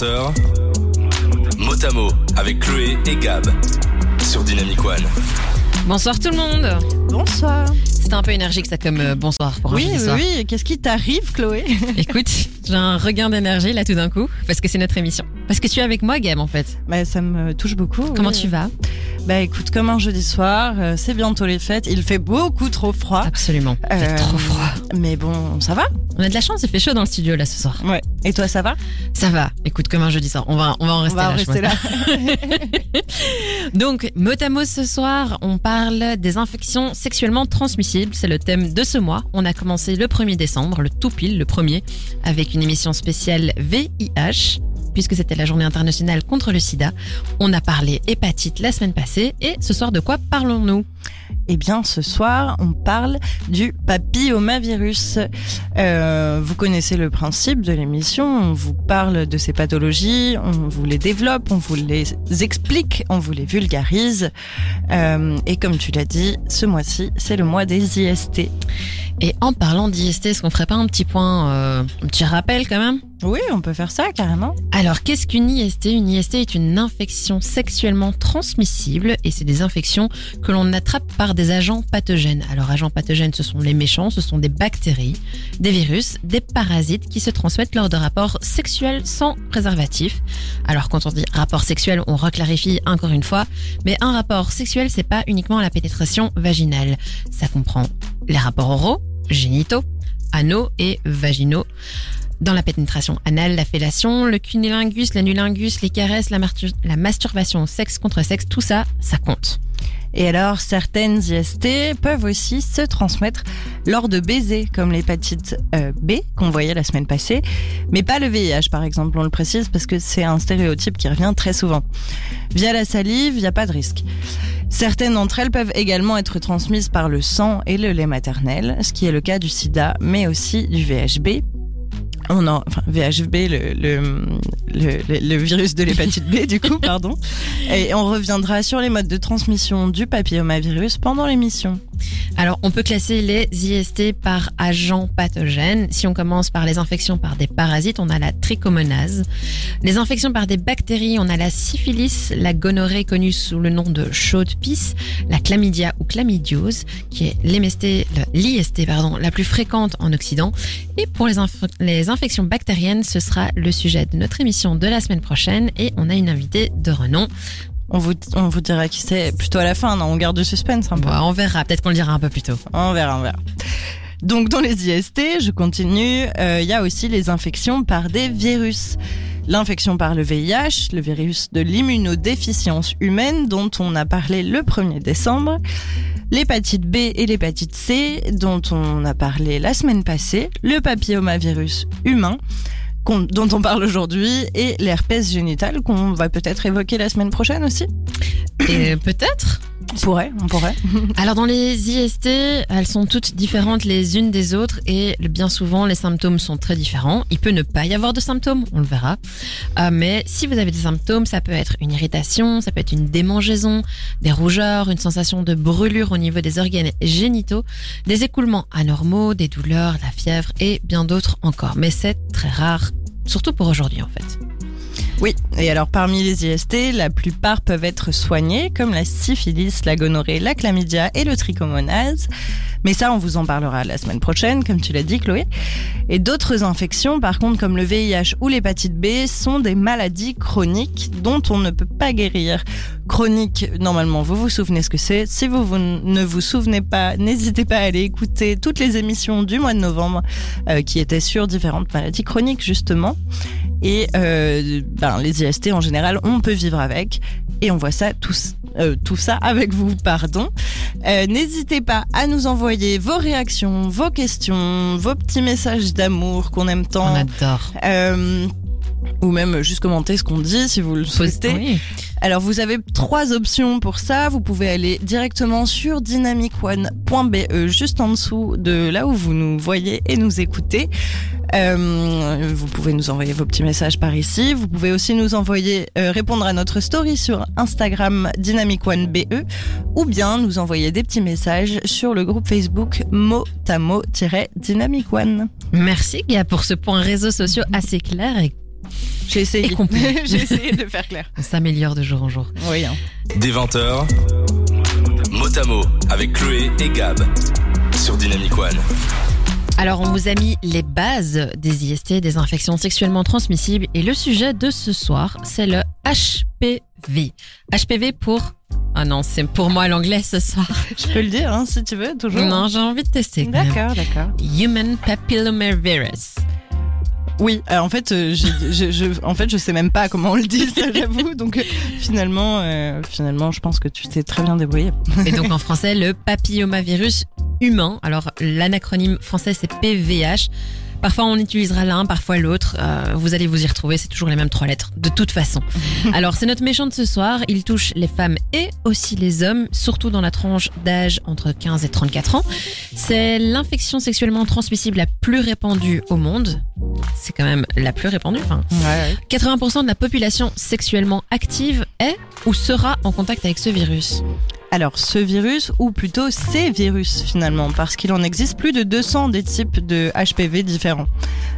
20h, Motamo avec Chloé et Gab sur Dynamic One. Bonsoir tout le monde. Bonsoir. C'était un peu énergique ça comme euh, bonsoir pour un Oui, jeudi oui, soir. oui. Qu'est-ce qui t'arrive, Chloé? Écoute, j'ai un regain d'énergie là tout d'un coup parce que c'est notre émission. Parce que tu es avec moi Gab en fait. bah, Ça me touche beaucoup. Comment oui. tu vas? Bah écoute, comme un jeudi soir, euh, c'est bientôt les fêtes. Il fait beaucoup trop froid. Absolument. Il fait Euh, trop froid. Mais bon, ça va On a de la chance, il fait chaud dans le studio là ce soir. Ouais. Et toi, ça va? Ça va. Écoute, comme un jeudi soir. On va, on va en On rester va en là. rester là. Donc, mot à mot ce soir, on parle des infections sexuellement transmissibles. C'est le thème de ce mois. On a commencé le 1er décembre, le tout pile, le premier, avec une émission spéciale VIH. Puisque c'était la journée internationale contre le sida. On a parlé hépatite la semaine passée. Et ce soir, de quoi parlons-nous? Eh bien, ce soir, on parle du papillomavirus. Euh, vous connaissez le principe de l'émission. On vous parle de ces pathologies, on vous les développe, on vous les explique, on vous les vulgarise. Euh, et comme tu l'as dit, ce mois-ci, c'est le mois des IST. Et en parlant d'IST, est-ce qu'on ferait pas un petit point, euh, un petit rappel quand même? Oui, on peut faire ça carrément. Alors, qu'est-ce qu'une IST Une IST est une infection sexuellement transmissible et c'est des infections que l'on attrape par des agents pathogènes. Alors, agents pathogènes, ce sont les méchants, ce sont des bactéries, des virus, des parasites qui se transmettent lors de rapports sexuels sans préservatif. Alors, quand on dit rapport sexuel, on reclarifie encore une fois, mais un rapport sexuel, c'est pas uniquement la pénétration vaginale. Ça comprend les rapports oraux, génitaux, anaux et vaginaux. Dans la pénétration anale, la fellation, le cunilingus, l'anulingus, les caresses, la, la masturbation, sexe contre sexe, tout ça, ça compte. Et alors, certaines IST peuvent aussi se transmettre lors de baisers, comme l'hépatite euh, B qu'on voyait la semaine passée, mais pas le VIH par exemple, on le précise parce que c'est un stéréotype qui revient très souvent. Via la salive, il n'y a pas de risque. Certaines d'entre elles peuvent également être transmises par le sang et le lait maternel, ce qui est le cas du sida, mais aussi du VHB. On en, enfin, VHB, le, le, le, le- le virus de l'hépatite B, du coup, pardon. Et on reviendra sur les modes de transmission du papillomavirus pendant l'émission. Alors, on peut classer les IST par agents pathogènes. Si on commence par les infections par des parasites, on a la trichomonase. Les infections par des bactéries, on a la syphilis, la gonorrhée connue sous le nom de chaude pisse, la chlamydia ou chlamydiose, qui est l'IST, la plus fréquente en Occident. Et pour les, inf- les infections bactériennes, ce sera le sujet de notre émission de la semaine prochaine et on a une invitée de renom. On vous, on vous dira qui c'est plutôt à la fin, non On garde du suspense un peu. Bon, on verra, peut-être qu'on le dira un peu plus tôt. On verra, on verra. Donc dans les IST, je continue, euh, il y a aussi les infections par des virus. L'infection par le VIH, le virus de l'immunodéficience humaine dont on a parlé le 1er décembre, l'hépatite B et l'hépatite C dont on a parlé la semaine passée, le papillomavirus humain dont on parle aujourd'hui et l'herpès génital qu'on va peut-être évoquer la semaine prochaine aussi. Et peut-être On pourrait, on pourrait. Alors dans les IST, elles sont toutes différentes les unes des autres et bien souvent les symptômes sont très différents. Il peut ne pas y avoir de symptômes, on le verra. Euh, mais si vous avez des symptômes, ça peut être une irritation, ça peut être une démangeaison, des rougeurs, une sensation de brûlure au niveau des organes génitaux, des écoulements anormaux, des douleurs, la fièvre et bien d'autres encore. Mais c'est très rare, surtout pour aujourd'hui en fait. Oui, et alors parmi les IST, la plupart peuvent être soignés, comme la syphilis, la gonorrhée, la chlamydia et le trichomonase. Mais ça, on vous en parlera la semaine prochaine, comme tu l'as dit, Chloé. Et d'autres infections, par contre, comme le VIH ou l'hépatite B, sont des maladies chroniques dont on ne peut pas guérir. Chronique, normalement, vous vous souvenez ce que c'est. Si vous, vous ne vous souvenez pas, n'hésitez pas à aller écouter toutes les émissions du mois de novembre euh, qui étaient sur différentes maladies chroniques, justement. Et euh, ben, les IST en général, on peut vivre avec. Et on voit ça tous, euh, tout ça avec vous, pardon. Euh, N'hésitez pas à nous envoyer vos réactions, vos questions, vos petits messages d'amour qu'on aime On tant. adore. Ou même juste commenter ce qu'on dit si vous le souhaitez. Oui. Alors vous avez trois options pour ça. Vous pouvez aller directement sur dynamicone.be juste en dessous de là où vous nous voyez et nous écoutez. Euh, vous pouvez nous envoyer vos petits messages par ici. Vous pouvez aussi nous envoyer euh, répondre à notre story sur Instagram dynamicone.be ou bien nous envoyer des petits messages sur le groupe Facebook motamo-dynamicone. Merci Guy pour ce point réseaux sociaux assez clair et J'ai essayé. J'ai essayé de faire clair. On s'améliore de jour en jour. Oui. hein. Des 20h, mot à mot avec Chloé et Gab sur Dynamic One. Alors, on vous a mis les bases des IST, des infections sexuellement transmissibles. Et le sujet de ce soir, c'est le HPV. HPV pour... Ah non, c'est pour moi l'anglais ce soir. Je peux le dire hein, si tu veux, toujours. Non, j'ai envie de tester. D'accord, d'accord. Human Papillomavirus. Oui, alors en fait, euh, je, je, sais même pas comment on le dit, ça j'avoue. Donc euh, finalement, euh, finalement, je pense que tu t'es très bien débrouillé. Et donc en français, le papillomavirus humain. Alors l'anacronyme français, c'est PVH. Parfois on utilisera l'un, parfois l'autre. Euh, vous allez vous y retrouver, c'est toujours les mêmes trois lettres, de toute façon. Alors c'est notre méchant de ce soir. Il touche les femmes et aussi les hommes, surtout dans la tranche d'âge entre 15 et 34 ans. C'est l'infection sexuellement transmissible la plus répandue au monde. C'est quand même la plus répandue. Enfin, Ouais, 80% de la population sexuellement active est ou sera en contact avec ce virus. Alors, ce virus, ou plutôt ces virus finalement, parce qu'il en existe plus de 200 des types de HPV différents.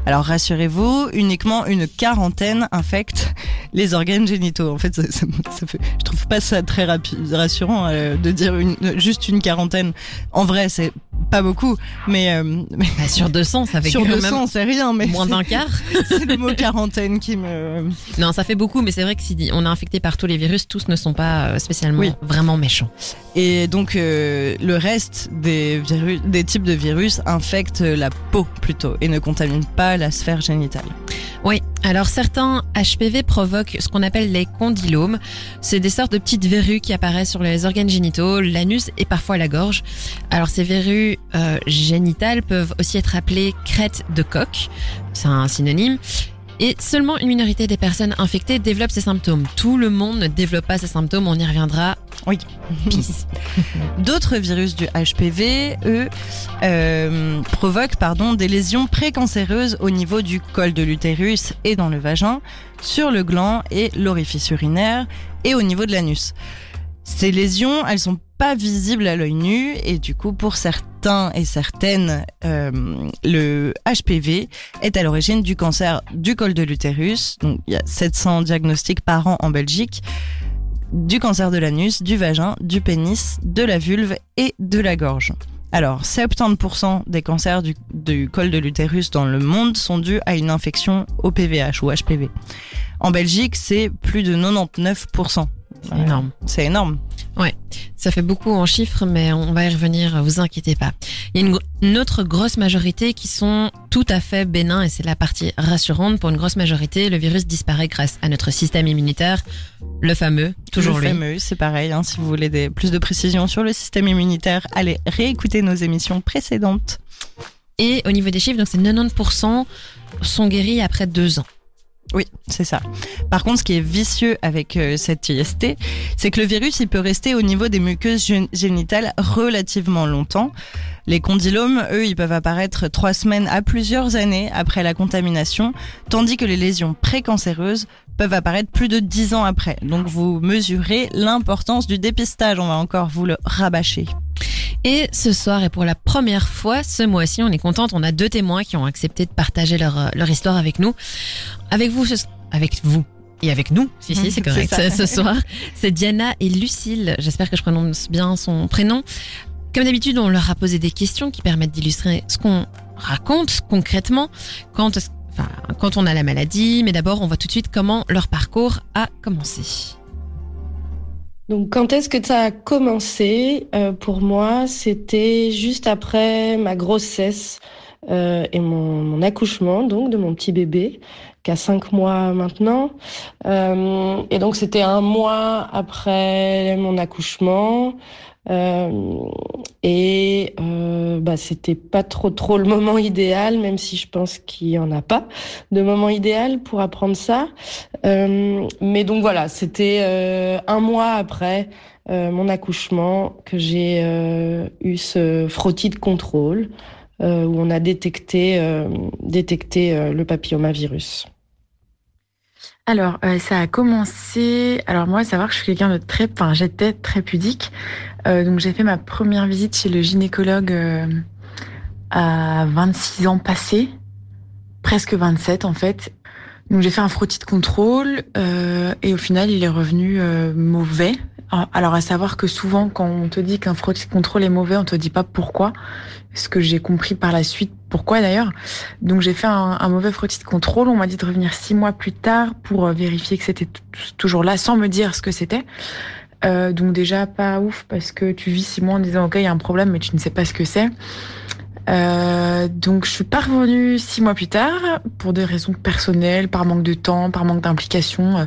Alors, rassurez-vous, uniquement une quarantaine infectent les organes génitaux. En fait, ça, ça- ça fait, je trouve pas ça très rapide, rassurant euh, de dire une, juste une quarantaine. En vrai, c'est pas beaucoup, mais, euh, mais Bah, sur 200, ça fait sur quand même 200, c'est rien, mais moins d'un quart. c'est le mot quarantaine qui me... Non, ça fait beaucoup, mais c'est vrai que si on est infecté par tous les virus, tous ne sont pas euh, spécialement Oui. vraiment méchants. Et donc euh, le reste des, virus, des types de virus infectent la peau plutôt et ne contaminent pas la sphère génitale. Oui, alors certains HPV provoquent ce qu'on appelle les condylomes. C'est des sortes de petites verrues qui apparaissent sur les organes génitaux, l'anus et parfois la gorge. Alors ces verrues euh, génitales peuvent aussi être appelées crêtes de coq, c'est un synonyme. Et seulement une minorité des personnes infectées développent ces symptômes. Tout le monde ne développe pas ces symptômes, on y reviendra. Oui. Peace. D'autres virus du HPV, eux, euh, provoquent pardon, des lésions précancéreuses au niveau du col de l'utérus et dans le vagin, sur le gland et l'orifice urinaire et au niveau de l'anus. Ces lésions, elles sont pas visibles à l'œil nu et du coup pour certains et certaines, euh, le HPV est à l'origine du cancer du col de l'utérus. Donc il y a 700 diagnostics par an en Belgique du cancer de l'anus, du vagin, du pénis, de la vulve et de la gorge. Alors, 70% des cancers du, du col de l'utérus dans le monde sont dus à une infection au PVH ou HPV. En Belgique, c'est plus de 99%. C'est énorme. C'est énorme. Ça fait beaucoup en chiffres, mais on va y revenir, vous inquiétez pas. Il y a une, autre grosse majorité qui sont tout à fait bénins et c'est la partie rassurante. Pour une grosse majorité, le virus disparaît grâce à notre système immunitaire, le fameux, toujours le lui. fameux, c'est pareil. hein, si vous voulez des, plus de précisions sur le système immunitaire, allez réécouter nos émissions précédentes. Et au niveau des chiffres, donc c'est 90% sont guéris après deux ans. Oui, c'est ça. Par contre, ce qui est vicieux avec euh, cette IST, c'est que le virus, il peut rester au niveau des muqueuses gén- génitales relativement longtemps. Les condylomes, eux, ils peuvent apparaître trois semaines à plusieurs années après la contamination, tandis que les lésions précancéreuses peuvent apparaître plus de dix ans après. Donc, vous mesurez l'importance du dépistage. On va encore vous le rabâcher. Et ce soir, et pour la première fois ce mois-ci, on est contente, on a deux témoins qui ont accepté de partager leur, euh, leur histoire avec nous. Avec vous, ce- avec vous. Et avec nous, si, si, c'est correct. Ce soir, c'est Diana et Lucille. J'espère que je prononce bien son prénom. Comme d'habitude, on leur a posé des questions qui permettent d'illustrer ce qu'on raconte concrètement quand, enfin, quand on a la maladie. Mais d'abord, on voit tout de suite comment leur parcours a commencé. Donc, quand est-ce que ça a commencé? Euh, Pour moi, c'était juste après ma grossesse euh, et mon, mon accouchement, donc de mon petit bébé, qui a cinq mois maintenant. Euh, et donc, c'était un mois après mon accouchement. Euh, et euh, bah, c'était pas trop trop le moment idéal, même si je pense qu'il y en a pas de moment idéal pour apprendre ça. Euh, mais donc voilà, c'était euh, un mois après mon accouchement que j'ai eu ce frottis de contrôle où on a détecté, détecté le papillomavirus. Alors, ça a commencé. Alors moi, savoir que je suis quelqu'un de très, enfin, j'étais très pudique. Euh, donc j'ai fait ma première visite chez le gynécologue euh, à 26 ans passés, presque 27 en fait. Donc j'ai fait un frottis de contrôle euh, et au final il est revenu mauvais. Alors à savoir que souvent quand on te dit qu'un frottis de contrôle est mauvais, on te dit pas pourquoi. Ce que j'ai compris par la suite, pourquoi d'ailleurs. Donc j'ai fait un, mauvais frottis de contrôle. On m'a dit de revenir six mois plus tard pour vérifier que c'était toujours là, sans me dire ce que c'était. Euh, donc déjà pas ouf parce que tu vis six mois en disant ok il y a un problème mais tu ne sais pas ce que c'est. Euh, donc je suis pas revenue six mois plus tard pour des raisons personnelles, par manque de temps, par manque d'implication, euh,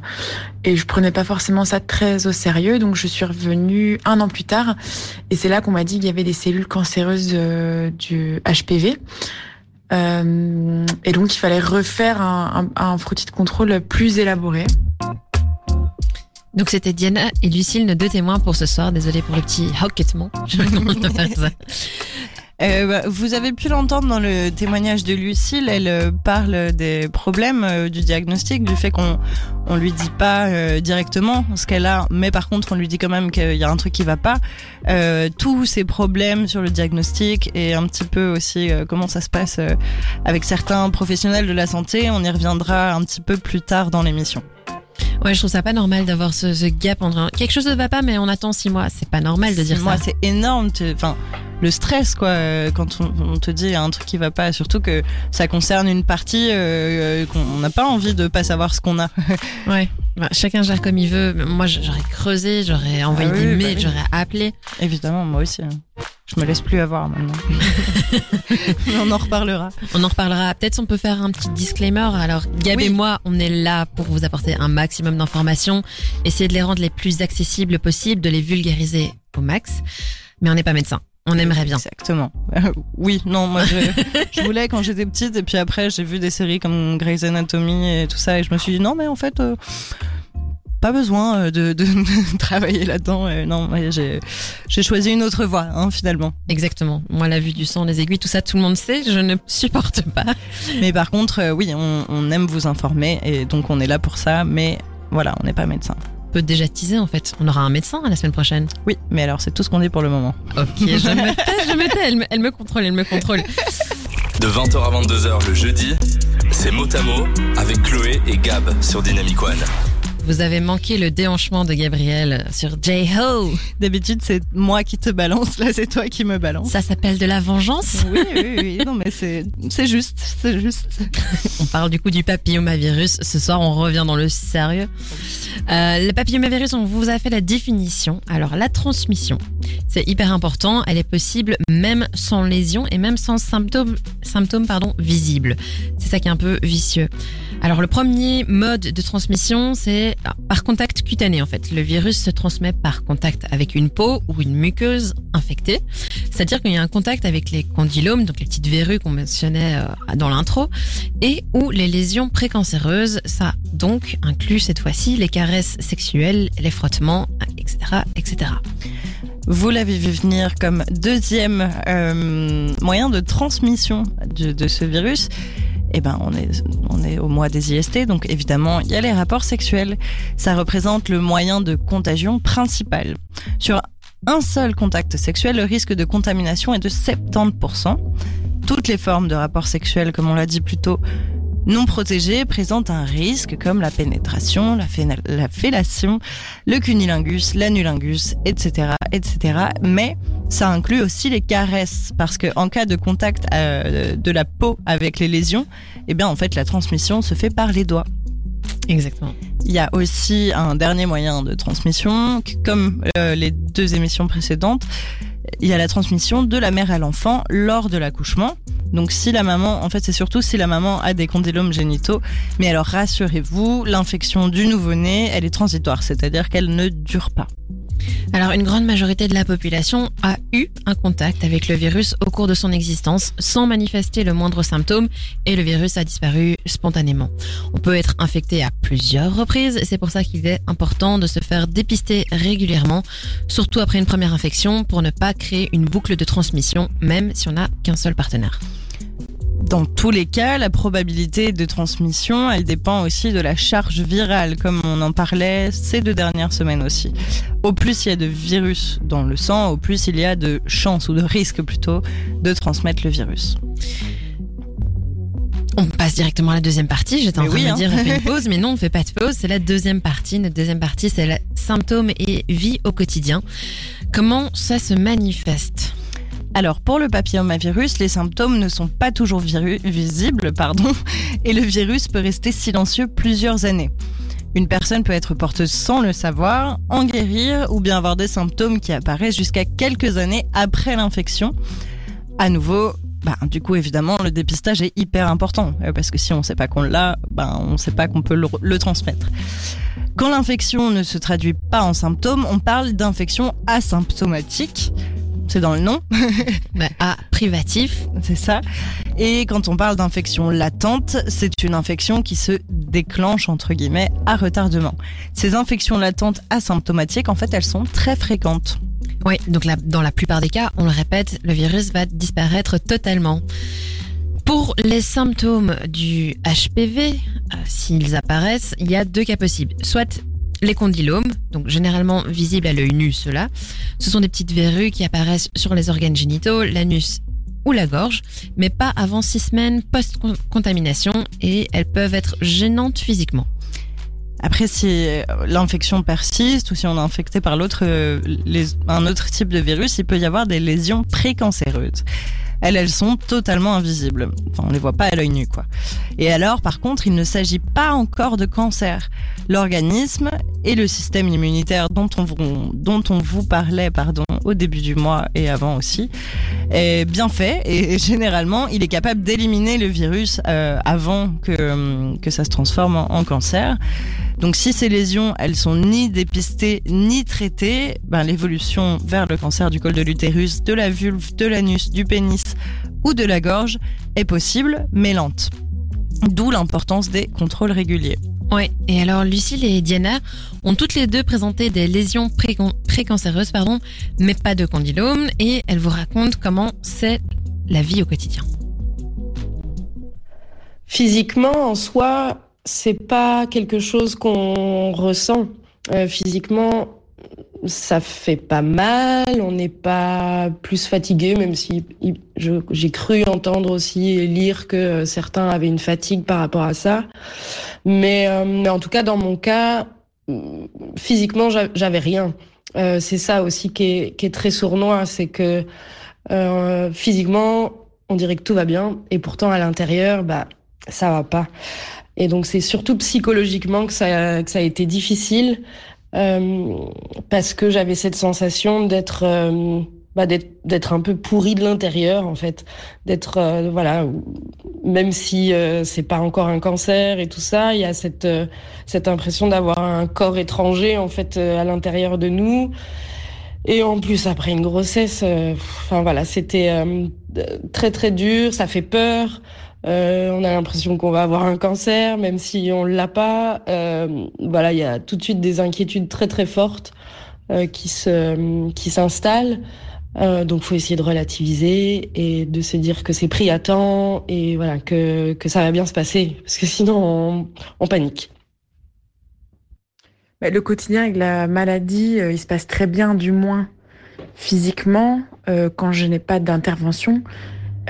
et je prenais pas forcément ça très au sérieux. Donc je suis revenue un an plus tard, et c'est là qu'on m'a dit qu'il y avait des cellules cancéreuses euh, du HPV. Euh, et donc il fallait refaire un, un, un frottis de contrôle plus élaboré. Donc c'était Diana et Lucille, nos deux témoins pour ce soir. Désolée pour le petit hoquetement. Euh, bah, vous avez pu l'entendre dans le témoignage de Lucille, elle euh, parle des problèmes euh, du diagnostic, du fait qu'on on lui dit pas euh, directement ce qu'elle a, mais par contre on lui dit quand même qu'il y a un truc qui va pas. Tous ces problèmes sur le diagnostic et un petit peu aussi comment ça se passe avec certains professionnels de la santé, on y reviendra un petit peu plus tard dans l'émission. Ouais, je trouve ça pas normal d'avoir ce, ce, gap entre un... quelque chose ne va pas, mais on attend six mois. C'est pas normal de dire mois, ça. c'est énorme. Enfin, le stress, quoi, quand on, on, te dit un truc qui va pas, surtout que ça concerne une partie euh, qu'on n'a pas envie de pas savoir ce qu'on a. ouais. Bah, chacun gère comme il veut. Moi, j'aurais creusé, j'aurais envoyé Ah des oui, mails, bah oui. j'aurais appelé. Évidemment, moi aussi. hein. Je me laisse plus avoir maintenant. On en reparlera. On en reparlera. Peut-être on peut faire un petit disclaimer. Alors, Gab Oui. et moi, on est là pour vous apporter un maximum d'informations, essayer de les rendre les plus accessibles possibles, de les vulgariser au max. Mais on n'est pas médecin. On aimerait bien. Exactement. Euh, oui, non, moi je, je voulais quand j'étais petite et puis après j'ai vu des séries comme Grey's Anatomy et tout ça et je me suis dit non mais en fait euh, pas besoin euh, de, de travailler là-dedans. Euh, non, j'ai choisi une autre voie hein, finalement. Exactement. Moi, la vue du sang, les aiguilles, tout ça, tout le monde sait. Je ne supporte pas. Mais par contre, oui, on, on aime vous informer et donc on est là pour ça. Mais voilà, on n'est pas médecin. On peut déjà teaser, en fait. On aura un médecin la semaine prochaine. Oui, mais alors c'est tout ce qu'on dit pour le moment. Ok, je me tais, je me tais. Elle me, elle me contrôle, elle me contrôle. De 20h à 22h le jeudi, c'est mot à mot avec Chloé et Gab sur Dynamic One. Vous avez manqué le déhanchement de Gabriel sur J-Ho. D'habitude, c'est moi qui te balance, là c'est toi qui me balance. Ça s'appelle de la vengeance? Oui, oui, oui, non mais c'est juste, c'est juste. On parle du coup du papillomavirus. Ce soir, on revient dans le sérieux. Euh, le papillomavirus, on vous a fait la définition. Alors, la transmission, c'est hyper important. Elle est possible même sans lésion et même sans symptômes, visibles. C'est ça qui est un peu vicieux. Alors, le premier mode de transmission, c'est par contact cutané en fait. Le virus se transmet par contact avec une peau ou une muqueuse infectée. C'est-à-dire qu'il y a un contact avec les condylomes, donc les petites verrues qu'on mentionnait euh, dans l'intro, et ou les lésions précancéreuses. Ça donc inclut cette fois-ci les caresses sexuelles, les frottements, etc., etc. Vous l'avez vu venir comme deuxième euh, moyen de transmission de, de ce virus. Eh ben, on est, on est au mois des IST, donc évidemment, il y a les rapports sexuels. Ça représente le moyen de contagion principal. Sur un seul contact sexuel, le risque de contamination est de 70%. Toutes les formes de rapports sexuels, comme on l'a dit plus tôt, non protégées présentent un risque comme la pénétration, la, féna- la fellation, le cunilingus, l'anulingus, etc., etc. Mais ça inclut aussi les caresses parce que en cas de contact euh, de la peau avec les lésions, eh bien en fait la transmission se fait par les doigts. Exactement. Il y a aussi un dernier moyen de transmission, comme euh, les deux émissions précédentes. Il y a la transmission de la mère à l'enfant lors de l'accouchement. Donc si la maman, en fait c'est surtout si la maman a des condylomes génitaux. Mais alors rassurez-vous, l'infection du nouveau-né, elle est transitoire, c'est-à-dire qu'elle ne dure pas. Alors, une grande majorité de la population a eu un contact avec le virus au cours de son existence sans manifester le moindre symptôme et le virus a disparu spontanément. On peut être infecté à plusieurs reprises et c'est pour ça qu'il est important de se faire dépister régulièrement, surtout après une première infection pour ne pas créer une boucle de transmission, même si on n'a qu'un seul partenaire. Dans tous les cas, la probabilité de transmission, elle dépend aussi de la charge virale, comme on en parlait ces deux dernières semaines aussi. Au plus il y a de virus dans le sang, au plus il y a de chances, ou de risques plutôt, de transmettre le virus. On passe directement à la deuxième partie. J'étais en Mais train oui, de hein. dire, on fait une pause, mais non, on fait pas de pause. C'est la deuxième partie. Notre deuxième partie, c'est les symptômes et vie au quotidien. Comment ça se manifeste? Alors, pour le papillomavirus, les symptômes ne sont pas toujours visibles, pardon, et le virus peut rester silencieux plusieurs années. Une personne peut être porteuse sans le savoir, en guérir ou bien avoir des symptômes qui apparaissent jusqu'à quelques années après l'infection. À nouveau, bah, du coup, évidemment, le dépistage est hyper important euh, parce que si on ne sait pas qu'on l'a, bah, on ne sait pas qu'on peut le transmettre. Quand l'infection ne se traduit pas en symptômes, on parle d'infection asymptomatique. C'est dans le nom. bah, A, privatif. C'est ça. Et quand on parle d'infection latente, c'est une infection qui se déclenche, entre guillemets, à retardement. Ces infections latentes asymptomatiques, en fait, elles sont très fréquentes. Oui, donc dans la plupart des cas, on le répète, le virus va disparaître totalement. Pour les symptômes du HPV, euh, s'ils apparaissent, il y a deux cas possibles. Soit les condylomes, donc généralement visibles à l'œil nu, ceux-là. Ce sont des petites verrues qui apparaissent sur les organes génitaux, l'anus ou la gorge, mais pas avant six semaines post-contamination et elles peuvent être gênantes physiquement. Après, si l'infection persiste ou si on est infecté par l'autre, euh, un autre type de virus, il peut y avoir des lésions précancéreuses. Elles, elles sont totalement invisibles. Enfin, on les voit pas à l'œil nu, quoi. Et alors, par contre, il ne s'agit pas encore de cancer. L'organisme et le système immunitaire dont on vous, dont on vous parlait, pardon, au début du mois et avant aussi, est bien fait et généralement, il est capable d'éliminer le virus euh, avant que, que ça se transforme en- en cancer. Donc si ces lésions, elles sont ni dépistées ni traitées, ben, l'évolution vers le cancer du col de l'utérus, de la vulve, de l'anus, du pénis ou de la gorge est possible, mais lente. D'où l'importance des contrôles réguliers. Ouais. Et alors, Lucille et Diana ont toutes les deux présenté des lésions précancéreuses, pardon, mais pas de condylome, et elles vous racontent comment c'est la vie au quotidien. Physiquement, en soi, c'est pas quelque chose qu'on ressent. Euh, physiquement, ça fait pas mal, on n'est pas plus fatigué, même si j'ai cru entendre aussi et lire que certains avaient une fatigue par rapport à ça. Mais, euh, en tout cas, dans mon cas, physiquement, j'a- j'avais rien. Euh, c'est ça aussi qui est, très sournois, c'est que euh, physiquement, on dirait que tout va bien, et pourtant à l'intérieur, bah ça va pas. Et donc c'est surtout psychologiquement que ça, a été difficile parce que j'avais cette sensation d'être euh, bah, d'être un peu pourri de l'intérieur en fait, d'être euh, voilà même si euh, c'est pas encore un cancer et tout ça, il y a cette euh, cette impression d'avoir un corps étranger en fait euh, à l'intérieur de nous. Et en plus après une grossesse, euh, enfin voilà, c'était euh, très très dur, ça fait peur. Euh, on a l'impression qu'on va avoir un cancer, même si on l'a pas. Euh, voilà, il y a tout de suite des inquiétudes très très fortes euh, qui s'installent. Donc, faut essayer de relativiser et de se dire que c'est pris à temps et voilà que que ça va bien se passer, parce que sinon on, panique. Le quotidien avec la maladie, il se passe très bien, du moins physiquement, quand je n'ai pas d'intervention,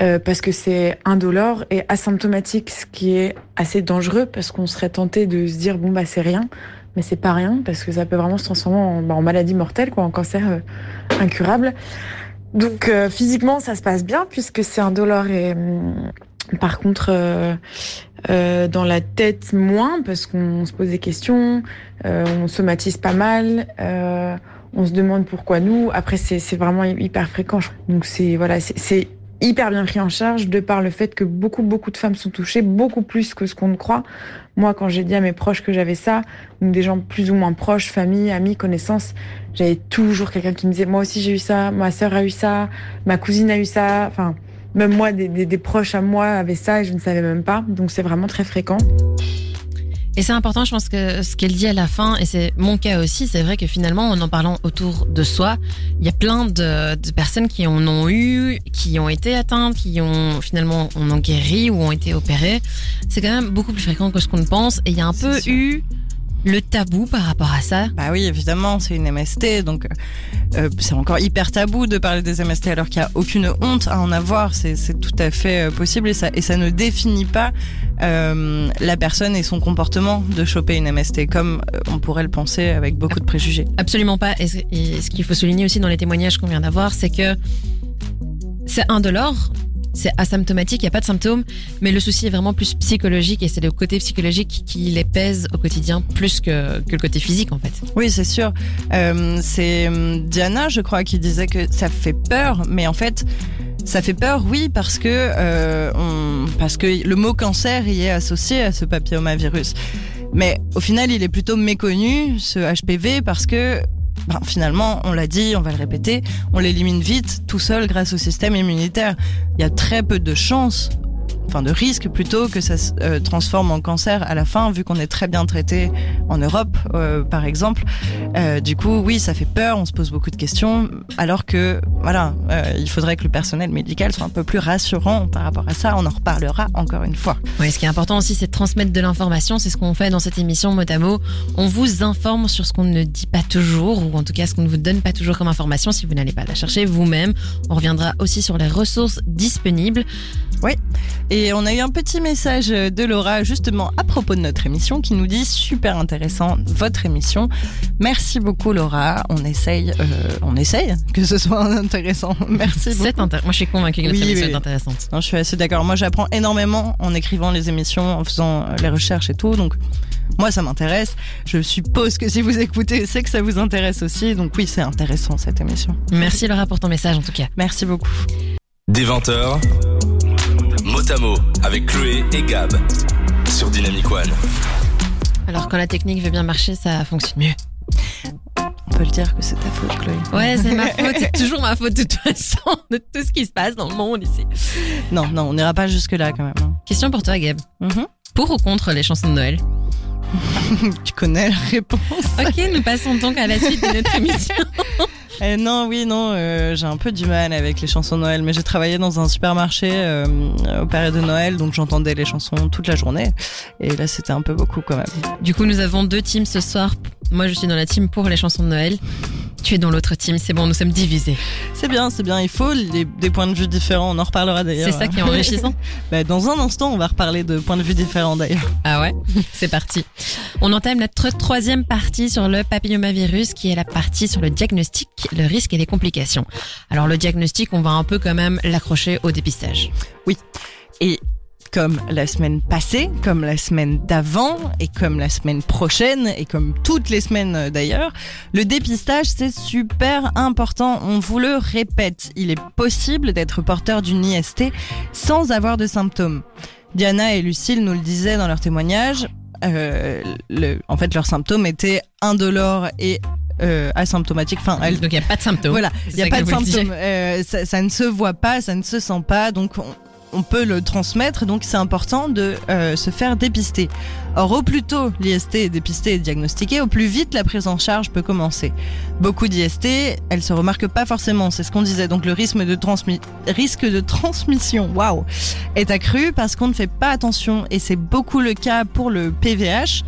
euh, parce que c'est indolore et asymptomatique, ce qui est assez dangereux, parce qu'on serait tenté de se dire bon bah c'est rien, mais c'est pas rien, parce que ça peut vraiment se transformer en, bah, maladie mortelle, quoi, en cancer euh, incurable. Donc euh, physiquement, ça se passe bien puisque c'est indolore et hum, par contre. dans la tête moins parce qu'on se pose des questions, on somatise pas mal, on se demande pourquoi nous. Après c'est vraiment hyper fréquent. Donc c'est voilà c'est hyper bien pris en charge de par le fait que beaucoup beaucoup de femmes sont touchées, beaucoup plus que ce qu'on ne croit. Moi quand j'ai dit à mes proches que j'avais ça, donc des gens plus ou moins proches, famille, amis, connaissances, j'avais toujours quelqu'un qui me disait moi aussi j'ai eu ça, ma sœur a eu ça, ma cousine a eu ça, enfin même moi, des, des, des proches à moi avaient ça et je ne savais même pas. Donc c'est vraiment très fréquent. Et c'est important, je pense que ce qu'elle dit à la fin, et c'est mon cas aussi, c'est vrai que finalement, en en parlant autour de soi, il y a plein de, de personnes qui en ont eu, qui ont été atteintes, qui ont finalement en ont guéri ou ont été opérées. C'est quand même beaucoup plus fréquent que ce qu'on ne pense. Et il y a un peu sûr. eu le tabou par rapport à ça Bah oui, évidemment, c'est une MST, donc euh, c'est encore hyper tabou de parler des MST alors qu'il n'y a aucune honte à en avoir. C'est tout à fait euh, possible et ça, et ça ne définit pas euh, la personne et son comportement de choper une MST comme euh, on pourrait le penser avec beaucoup de préjugés. Absolument pas. Et ce, et ce qu'il faut souligner aussi dans les témoignages qu'on vient d'avoir, c'est que c'est indolore, c'est asymptomatique, il n'y a pas de symptômes, mais le souci est vraiment plus psychologique et c'est le côté psychologique qui les pèse au quotidien plus que, que le côté physique en fait. Oui, c'est sûr. Euh, c'est euh, Diana, je crois, qui disait que ça fait peur, mais en fait, ça fait peur, oui, parce que euh, parce que le mot cancer y est associé à ce papillomavirus. Mais au final, il est plutôt méconnu ce HPV parce que ben, finalement, on l'a dit, on va le répéter, on l'élimine vite, tout seul, grâce au système immunitaire. Il y a très peu de chances, enfin de risques plutôt, que ça se euh, transforme en cancer à la fin, vu qu'on est très bien traité en Europe, euh, par exemple. Euh, du coup, oui, ça fait peur, on se pose beaucoup de questions, alors que, voilà, il faudrait que le personnel médical soit un peu plus rassurant par rapport à ça. On en reparlera encore une fois. Oui, ce qui est important aussi, c'est de transmettre de l'information. C'est ce qu'on fait dans cette émission mot à mot. On vous informe sur ce qu'on ne dit pas toujours, ou en tout cas ce qu'on ne vous donne pas toujours comme information si vous n'allez pas la chercher vous-même. On reviendra aussi sur les ressources disponibles. Oui. Et on a eu un petit message de Laura justement à propos de notre émission qui nous dit super intéressant votre émission. Merci beaucoup Laura. On essaye, euh, on essaye que ce soit intéressant. Merci beaucoup. C'est intér- Moi, je suis convaincue que notre Oui, émission oui. est intéressante. Non, je suis assez d'accord. Moi, j'apprends énormément en écrivant les émissions, en faisant euh, les recherches et tout. Donc, moi, ça m'intéresse. Je suppose que si vous écoutez, c'est que ça vous intéresse aussi. Donc, oui, c'est intéressant cette émission. Merci Laura pour ton message en tout cas. Merci beaucoup. Des 20h, mot à mot avec Chloé et Gab sur Dynamic One. Alors quand la technique veut bien marcher, ça fonctionne mieux. On peut le dire que c'est ta faute, Chloé. Ouais, c'est ma faute, c'est toujours ma faute de toute façon, de tout ce qui se passe dans le monde ici. Non, non, on n'ira pas jusque-là quand même. hein. Question pour toi, Gab. Mhm. Pour ou contre les chansons de Noël? Tu connais la réponse. Ok, nous passons donc à la suite de notre émission. Eh non, oui, non, euh, j'ai un peu du mal avec les chansons de Noël, mais j'ai travaillé dans un supermarché euh, au période de Noël, donc j'entendais les chansons toute la journée. Et là, c'était un peu beaucoup quand même. Du coup, nous avons deux teams ce soir. Moi, je suis dans la team pour les chansons de Noël. Tu es dans l'autre team, c'est bon, nous sommes divisés. C'est bien, c'est bien. Il faut les- des points de vue différents. On en reparlera d'ailleurs. C'est ça qui est enrichissant. Bah, dans un instant, on va reparler de points de vue différents d'ailleurs. Ah ouais? C'est parti. On entame notre troisième partie sur le papillomavirus, qui est la partie sur le diagnostic, le risque et les complications. Alors le diagnostic, on va un peu quand même l'accrocher au dépistage. Et comme la semaine passée, comme la semaine d'avant, et comme la semaine prochaine, et comme toutes les semaines euh, d'ailleurs, le dépistage c'est super important. On vous le répète, il est possible d'être porteur d'une IST sans avoir de symptômes. Diana et Lucille nous le disaient dans leur témoignage. euh, en fait, leurs symptômes étaient indolores et euh, asymptomatiques. Enfin, elles Donc il n'y a pas de symptômes. voilà, il n'y a pas de symptômes. Euh, ça, ça ne se voit pas, ça ne se sent pas, donc on, on peut le transmettre. Donc c'est important de euh, se faire dépister. Or, au plus tôt l'IST est dépisté et diagnostiqué, au plus vite la prise en charge peut commencer. Beaucoup d'IST, elles se remarquent pas forcément, c'est ce qu'on disait. Donc le risque de, transmi- risque de transmission, waouh, est accru parce qu'on ne fait pas attention. Et c'est beaucoup le cas pour le PVH.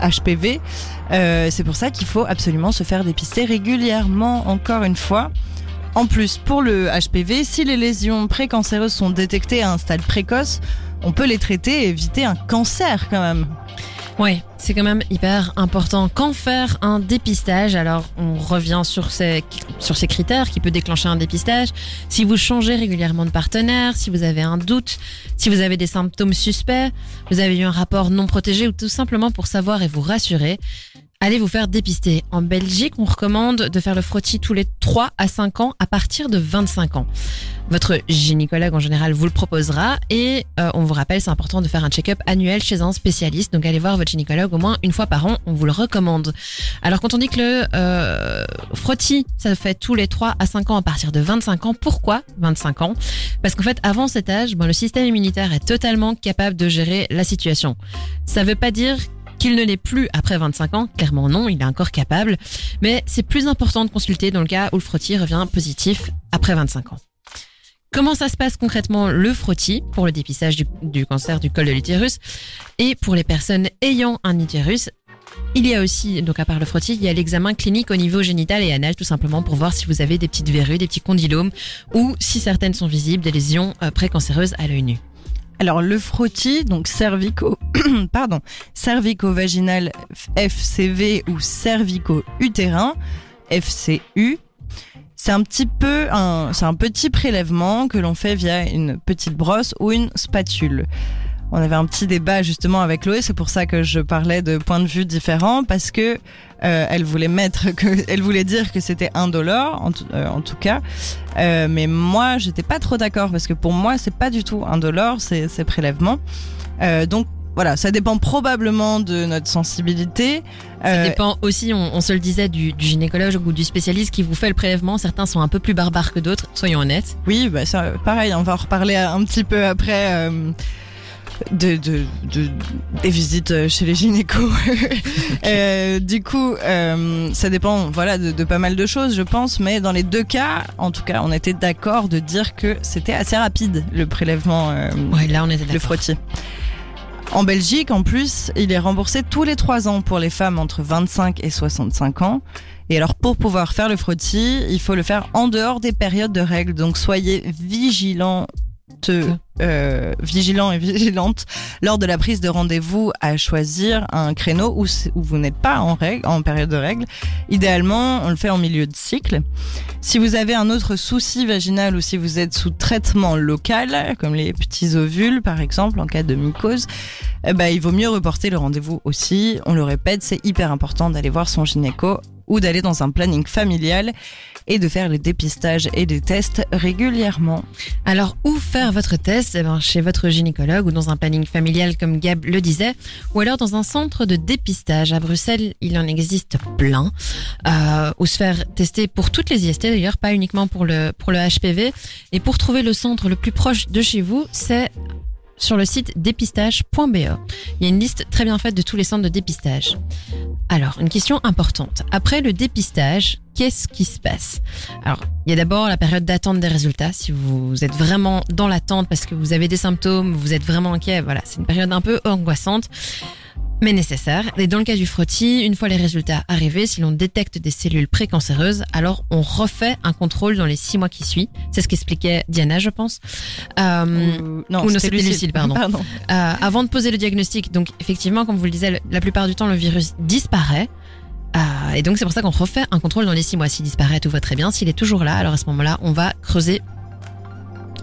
HPV, Euh, c'est pour ça qu'il faut absolument se faire dépister régulièrement, encore une fois. En plus, pour le HPV, si les lésions précancéreuses sont détectées à un stade précoce, on peut les traiter et éviter un cancer quand même. Ouais, c'est quand même hyper important. Quand faire un dépistage Alors, on revient sur ces, sur ces critères qui peut déclencher un dépistage. Si vous changez régulièrement de partenaire, si vous avez un doute, si vous avez des symptômes suspects, vous avez eu un rapport non protégé ou tout simplement pour savoir et vous rassurer, allez vous faire dépister. En Belgique, on recommande de faire le frottis tous les 3 à 5 ans à partir de 25 ans. Votre gynécologue en général vous le proposera et euh, on vous rappelle c'est important de faire un check-up annuel chez un spécialiste. Donc allez voir votre gynécologue au moins une fois par an, on vous le recommande. Alors quand on dit que le euh, frottis ça fait tous les 3 à 5 ans à partir de 25 ans, pourquoi 25 ans? Parce qu'en fait avant cet âge, bon, le système immunitaire est totalement capable de gérer la situation. Ça veut pas dire qu'il ne l'est plus après 25 ans, clairement non, il est encore capable, mais c'est plus important de consulter dans le cas où le frottis revient positif après 25 ans. Comment ça se passe concrètement le frottis pour le dépistage du, cancer du col de l'utérus et pour les personnes ayant un utérus? Il y a aussi, donc à part le frottis, il y a l'examen clinique au niveau génital et anal, tout simplement pour voir si vous avez des petites verrues, des petits condylomes, ou si certaines sont visibles, des lésions euh, précancéreuses à l'œil nu. Alors le frottis, donc cervico, pardon, cervico-vaginal FCV ou cervico-utérin FCU, c'est un petit peu c'est un petit prélèvement que l'on fait via une petite brosse ou une spatule. On avait un petit débat justement avec Chloé, c'est pour ça que je parlais de points de vue différents parce que euh, elle voulait mettre que, elle voulait dire que c'était indolore en, tout- euh, en tout cas, Euh, mais moi j'étais pas trop d'accord parce que pour moi c'est pas du tout indolore ces, ces prélèvements. Euh, donc voilà, ça dépend probablement de notre sensibilité. Ça Euh, dépend aussi, on, on se le disait, du, du gynécologue ou du spécialiste qui vous fait le prélèvement. Certains sont un peu plus barbares que d'autres, soyons honnêtes. Oui, bah ça, pareil, on va en reparler un petit peu après euh, de, de, de- des visites chez les gynécos. Euh, du coup, euh, ça dépend voilà, de, de pas mal de choses, je pense, mais dans les deux cas, en tout cas, on était d'accord de dire que c'était assez rapide, le prélèvement, euh, Ouais, là on était le frottis. En Belgique, en plus, il est remboursé tous les trois ans pour les femmes entre 25 et 65 ans. Et alors, pour pouvoir faire le frottis, il faut le faire en dehors des périodes de règles. Donc, soyez vigilants, euh, vigilants et vigilantes lors de la prise de rendez-vous à choisir un créneau où, vous n'êtes pas en en période de règles. Idéalement, on le fait en milieu de cycle. Si vous avez un autre souci vaginal ou si vous êtes sous traitement local, comme les petits ovules par exemple en cas de mycose, eh ben, il vaut mieux reporter le rendez-vous aussi. On le répète, c'est hyper important d'aller voir son gynéco ou d'aller dans un planning familial et de faire les dépistages et des tests régulièrement. Alors, où faire votre test? Eh ben, Chez votre gynécologue ou dans un planning familial, comme Gab le disait, ou alors dans un centre de dépistage. À Bruxelles, il en existe plein. Euh, où se faire tester pour toutes les IST d'ailleurs, pas uniquement pour le, pour le HPV. Et pour trouver le centre le plus proche de chez vous, c'est sur le site dépistage.be. Il y a une liste très bien faite de tous les centres de dépistage. Alors, une question importante. Après le dépistage, qu'est-ce qui se passe? Alors, il y a d'abord la période d'attente des résultats. Si vous êtes vraiment dans l'attente parce que vous avez des symptômes, vous êtes vraiment inquiet, voilà, c'est une période un peu angoissante. Mais nécessaire. Et dans le cas du frottis, une fois les résultats arrivés, si l'on détecte des cellules précancéreuses, alors on refait un contrôle dans les six mois qui suivent. C'est ce qu'expliquait Diana, je pense. Euh, Ou- non, ou non, c'était Lucille, pardon. Euh, avant de poser le diagnostic, donc effectivement, comme vous le disiez, la plupart du temps, le virus disparaît. Euh, et donc c'est pour ça qu'on refait un contrôle dans les six mois. S'il disparaît, tout va très bien. S'il est toujours là, alors à ce moment-là, on va creuser.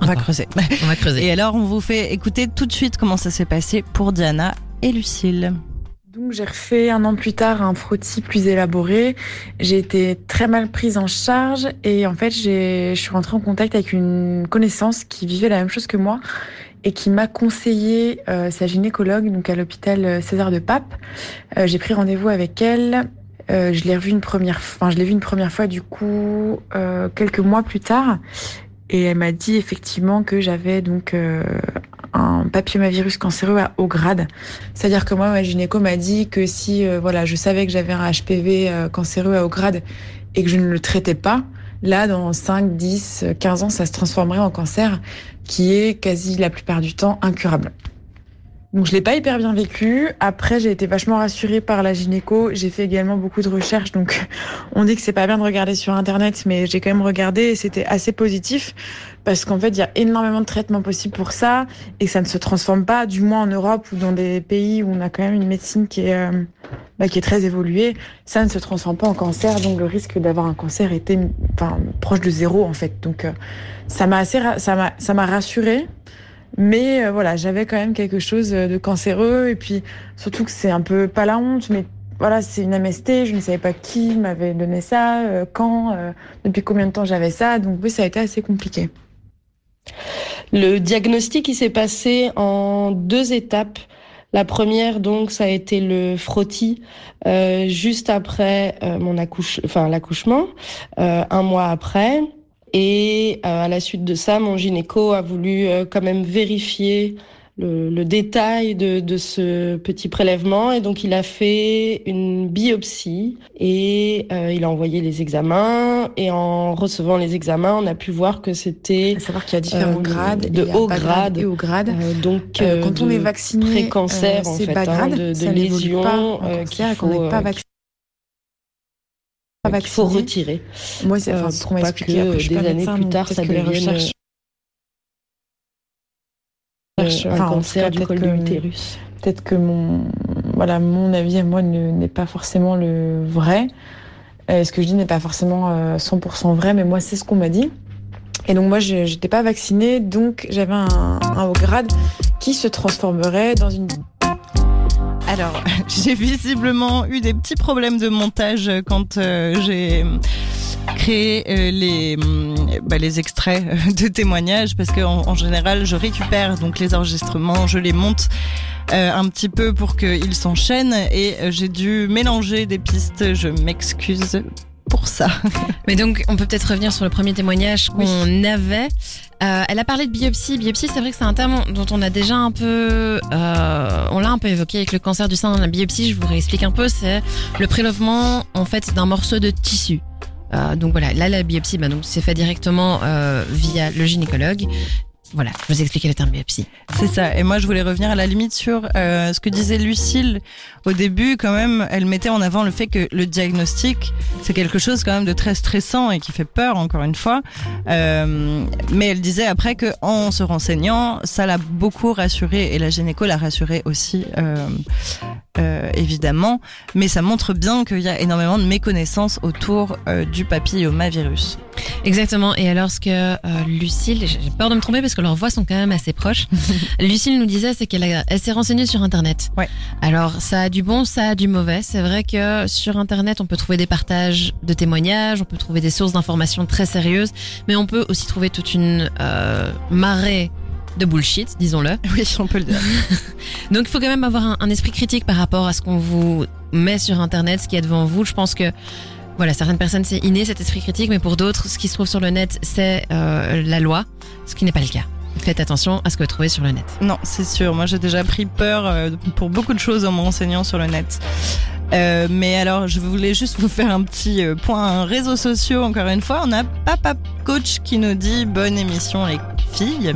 On va creuser. On va creuser. Et alors, on vous fait écouter tout de suite comment ça s'est passé pour Diana et Lucille. Donc j'ai refait un an plus tard un frottis plus élaboré. J'ai été très mal prise en charge et en fait je suis rentrée en contact avec une connaissance qui vivait la même chose que moi et qui m'a conseillé euh, sa gynécologue donc à l'hôpital César de Pape. Euh, j'ai pris rendez-vous avec elle. Euh, je l'ai revue une première, enfin je l'ai vue une première fois du coup euh, quelques mois plus tard et elle m'a dit effectivement que j'avais donc euh, un papillomavirus cancéreux à haut grade. C'est-à-dire que moi, ma gynéco m'a dit que si euh, voilà, je savais que j'avais un HPV euh, cancéreux à haut grade et que je ne le traitais pas, là, dans 5, 10, 15 ans, ça se transformerait en cancer qui est quasi la plupart du temps incurable. Donc je l'ai pas hyper bien vécu. Après, j'ai été vachement rassurée par la gynéco. J'ai fait également beaucoup de recherches. Donc on dit que c'est pas bien de regarder sur internet, mais j'ai quand même regardé et c'était assez positif parce qu'en fait, il y a énormément de traitements possibles pour ça et ça ne se transforme pas, du moins en Europe ou dans des pays où on a quand même une médecine qui est, euh, bah, qui est très évoluée, ça ne se transforme pas en cancer, donc le risque d'avoir un cancer était enfin, proche de zéro en fait. Donc euh, ça m'a assez, ça m'a, ça m'a rassurée, mais euh, voilà, j'avais quand même quelque chose de cancéreux et puis surtout que c'est un peu pas la honte, mais voilà, c'est une MST, je ne savais pas qui m'avait donné ça, euh, quand, euh, depuis combien de temps j'avais ça, donc oui, ça a été assez compliqué. Le diagnostic, il s'est passé en deux étapes. La première, donc, ça a été le frottis euh, juste après euh, mon accouche, enfin l'accouchement, euh, un mois après. Et euh, à la suite de ça, mon gynéco a voulu euh, quand même vérifier le, le détail de, de, ce petit prélèvement. Et donc il a fait une biopsie et euh, il a envoyé les examens. Et en recevant les examens on a pu voir que c'était savoir qu'il y a différents euh, grades de haut grade et haut grade. Euh, donc quand on est vacciné pré-cancer en fait grade, hein, de, de lésions qu'il faut, pas vacciné qu'il faut retirer. Moi, c'est enfin, pour pas que des années plus tard, ça devienne cherche, un cancer du col de l'utérus. Peut-être que mon, voilà, mon avis à moi n'est pas forcément le vrai. ce que je dis n'est pas forcément 100% vrai, mais moi, c'est ce qu'on m'a dit. Et donc moi, je n'étais pas vaccinée, donc j'avais un, un haut grade qui se transformerait dans une alors, j'ai visiblement eu des petits problèmes de montage quand euh, j'ai créé euh, les bah, les extraits euh, de témoignages parce que en, en, général je récupère donc les enregistrements, je les monte un petit peu pour qu'ils s'enchaînent et j'ai dû mélanger des pistes. Je m'excuse pour ça. Mais donc, on peut peut-être revenir sur le premier témoignage qu'on avait. Euh, elle a parlé de biopsie. Biopsie, c'est vrai que c'est un terme dont on a déjà un peu, euh, on l'a un peu évoqué avec le cancer du sein. La biopsie, je vous réexplique un peu, c'est le prélèvement en fait d'un morceau de tissu. Euh, donc voilà, là la biopsie, bah, donc c'est fait directement via le gynécologue. Voilà, je vous expliquer le terme biopsie. C'est ça. Et moi, je voulais revenir à la limite sur euh, ce que disait Lucille au début. Quand même, elle mettait en avant le fait que le diagnostic, c'est quelque chose quand même de très stressant et qui fait peur, encore une fois. Euh, mais elle disait après que en se renseignant, ça l'a beaucoup rassurée et la gynéco l'a rassurée aussi. Euh, euh, évidemment, mais ça montre bien qu'il y a énormément de méconnaissances autour euh, du papillomavirus. Exactement. Et alors, ce que euh, Lucille, j'ai peur de me tromper parce que leurs voix sont quand même assez proches. Lucille nous disait, c'est qu'elle elle s'est renseignée sur Internet. Ouais. Alors, ça a du bon, ça a du mauvais. C'est vrai que sur Internet, on peut trouver des partages de témoignages, on peut trouver des sources d'informations très sérieuses, mais on peut aussi trouver toute une euh, marée de bullshit, disons-le. Oui, on peut le dire. Donc il faut quand même avoir un, un, esprit critique par rapport à ce qu'on vous met sur Internet, ce qui est devant vous. Je pense que voilà, certaines personnes c'est inné cet esprit critique, mais pour d'autres, ce qui se trouve sur le net, c'est euh, la loi, ce qui n'est pas le cas. Faites attention à ce que vous trouvez sur le net. Non, c'est sûr. Moi, j'ai déjà pris peur euh, pour beaucoup de choses en me renseignant sur le net. Euh, mais alors, je voulais juste vous faire un petit point réseaux sociaux. Encore une fois, on a Papa Coach qui nous dit bonne émission les filles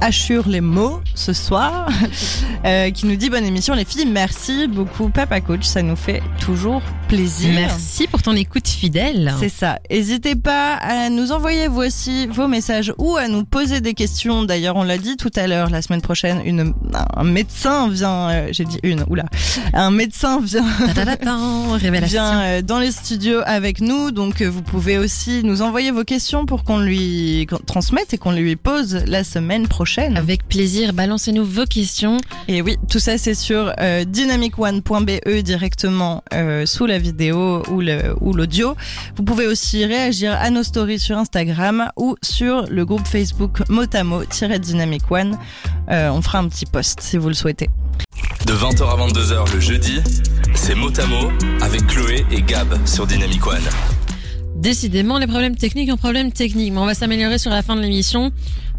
assure les mots ce soir, euh, qui nous dit bonne émission les filles. Merci beaucoup Papa Coach, ça nous fait toujours plaisir. Merci pour ton écoute fidèle. C'est ça. N'hésitez pas à nous envoyer aussi vos messages ou à nous poser des questions. D'ailleurs, on l'a dit tout à l'heure, la semaine prochaine, une, un médecin vient, euh, j'ai dit une, oula, un médecin vient, vient euh, dans les studios avec nous. Donc, vous pouvez aussi nous envoyer vos questions pour qu'on lui transmette et qu'on lui pose la semaine prochaine. Avec plaisir, balancez-nous vos questions. Et oui, tout ça c'est sur euh, dynamicone.be directement euh, sous la vidéo ou le ou l'audio. Vous pouvez aussi réagir à nos stories sur Instagram ou sur le groupe Facebook Motamo-Dynamic One. Euh, on fera un petit post si vous le souhaitez. De 20h à 22h le jeudi, c'est Motamo avec Chloé et Gab sur Dynamic One. Décidément, les problèmes techniques en problèmes techniques. Mais on va s'améliorer sur la fin de l'émission.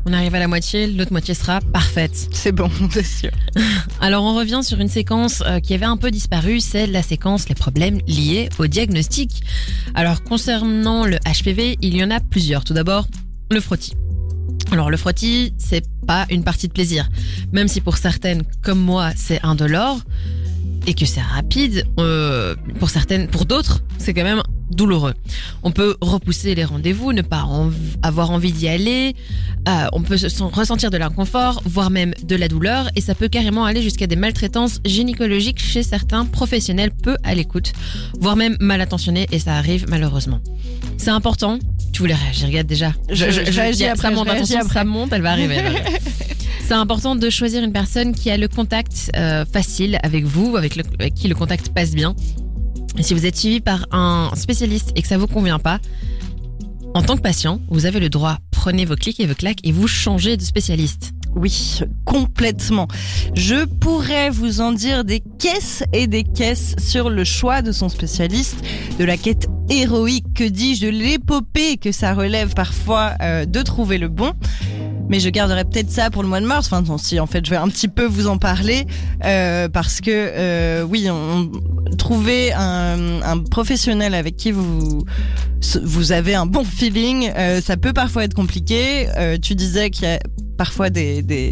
On arrive à la moitié, l'autre moitié sera parfaite. C'est bon, c'est sûr. Alors on revient sur une séquence euh, qui avait un peu disparu, c'est la séquence les problèmes liés au diagnostic. Alors concernant le HPV, il y en a plusieurs. Tout d'abord, le frottis. Alors le frottis, c'est pas une partie de plaisir. Même si pour certaines, comme moi, c'est indolore et que c'est rapide, euh, pour certaines, pour d'autres, c'est quand même douloureux. On peut repousser les rendez-vous, ne pas en avoir envie d'y aller, euh, on peut se ressentir de l'inconfort, voire même de la douleur, et ça peut carrément aller jusqu'à des maltraitances gynécologiques chez certains professionnels peu à l'écoute, voire même mal intentionnés, et ça arrive malheureusement. C'est important. Tu voulais réagir, regarde déjà. Je, je, je réagis après, ça monte, attention, ça monte, elle va arriver. C'est important de choisir une personne qui a le contact euh, facile avec vous, avec, qui le contact passe bien. Si vous êtes suivi par un spécialiste et que ça vous convient pas, en tant que patient, vous avez le droit. Prenez vos clics et vos claques et vous changez de spécialiste. Oui, complètement. Je pourrais vous en dire des caisses et des caisses sur le choix de son spécialiste, de la quête héroïque, que dis-je, de l'épopée que ça relève parfois euh, de trouver le bon. Mais je garderai peut-être ça pour le mois de mars. Enfin, si, en fait, je vais un petit peu vous en parler euh, parce que euh, oui, on, trouver un, un, professionnel avec qui vous vous avez un bon feeling, euh, ça peut parfois être compliqué. Euh, tu disais qu'il y a parfois des, des,